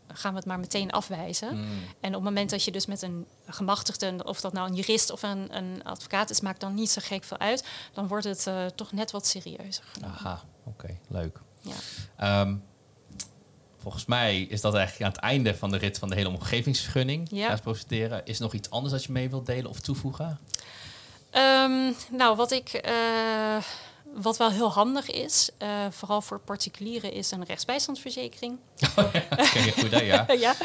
gaan we het maar meteen afwijzen. Hmm. En op het moment dat je dus met een gemachtigde, of dat nou een jurist of een, een advocaat is, maakt dan niet zo gek veel uit. Dan wordt het toch net wat serieuzer genomen. Aha, oké, leuk. Ja. Ehm, volgens mij is dat eigenlijk aan het einde van de rit van de hele omgevingsvergunning. Ja. Gaan profiteren. Is er nog iets anders dat je mee wilt delen of toevoegen? Ehm, nou, wat ik. eh, wat wel heel handig is, eh, vooral voor particulieren, is een rechtsbijstandsverzekering. dat ken je goed, hè? Ja. ja.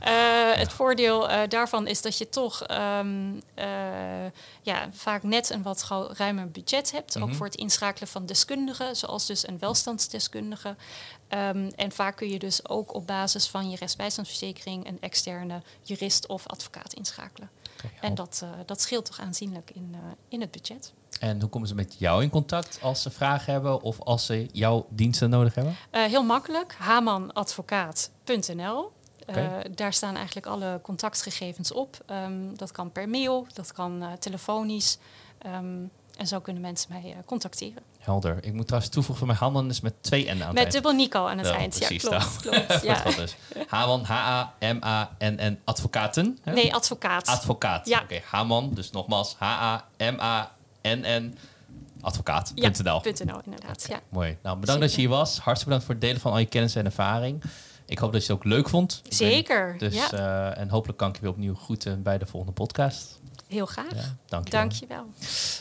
Eh, het voordeel eh, daarvan is dat je toch ehm, eh, ja, vaak net een wat ruimer budget hebt. Ook Mhm. voor het inschakelen van deskundigen, zoals dus een welstandsdeskundige. Ehm, en vaak kun je dus ook op basis van je rechtsbijstandsverzekering een externe jurist of advocaat inschakelen. En dat, eh, dat scheelt toch aanzienlijk in, eh, in het budget. En hoe komen ze met jou in contact als ze vragen hebben of als ze jouw diensten nodig hebben? Eh, heel makkelijk, hamanadvocaat.nl. Daar staan eigenlijk alle contactgegevens op. Ehm, dat kan per mail, dat kan telefonisch. Ehm, en zo kunnen mensen mij contacteren. Helder. Ik moet trouwens toevoegen van mijn Haman is met twee N aan het Met eind. dubbel Nico aan het eind. Ja, precies, klopt. nou. klopt ja. Goed, dus. Haman, H-A-M-A-N-N, advocaten. hè? Nee, advocaat. Advocaat. Ja. Oké, Haman, dus nogmaals, H-A-M-A-N-N, advocaat.nl. ja, .nl inderdaad. Ja. Mooi. Nou, bedankt Zeker. dat je hier was. Hartstikke bedankt voor het delen van al je kennis en ervaring. Ik hoop dat je het ook leuk vond. Zeker. Dus, ja, eh, en hopelijk kan ik je weer opnieuw groeten bij de volgende podcast. Heel graag. Ja, dank je. Dank je wel.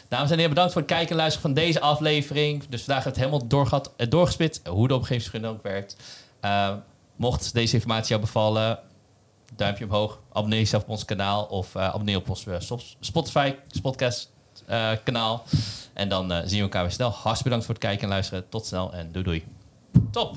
Dames en heren, bedankt voor het kijken en luisteren van deze aflevering. Dus vandaag hebben we het helemaal doorgehad, eh, doorgespit hoe de omgevingsvergunning ook werkt. Eh, mocht deze informatie jou bevallen, duimpje omhoog. Abonneer jezelf op ons kanaal of eh, abonneer op ons Sop- Spotify podcast kanaal. En dan zien we elkaar weer snel. Hartstikke bedankt voor het kijken en luisteren. Tot snel en doei doei. Top!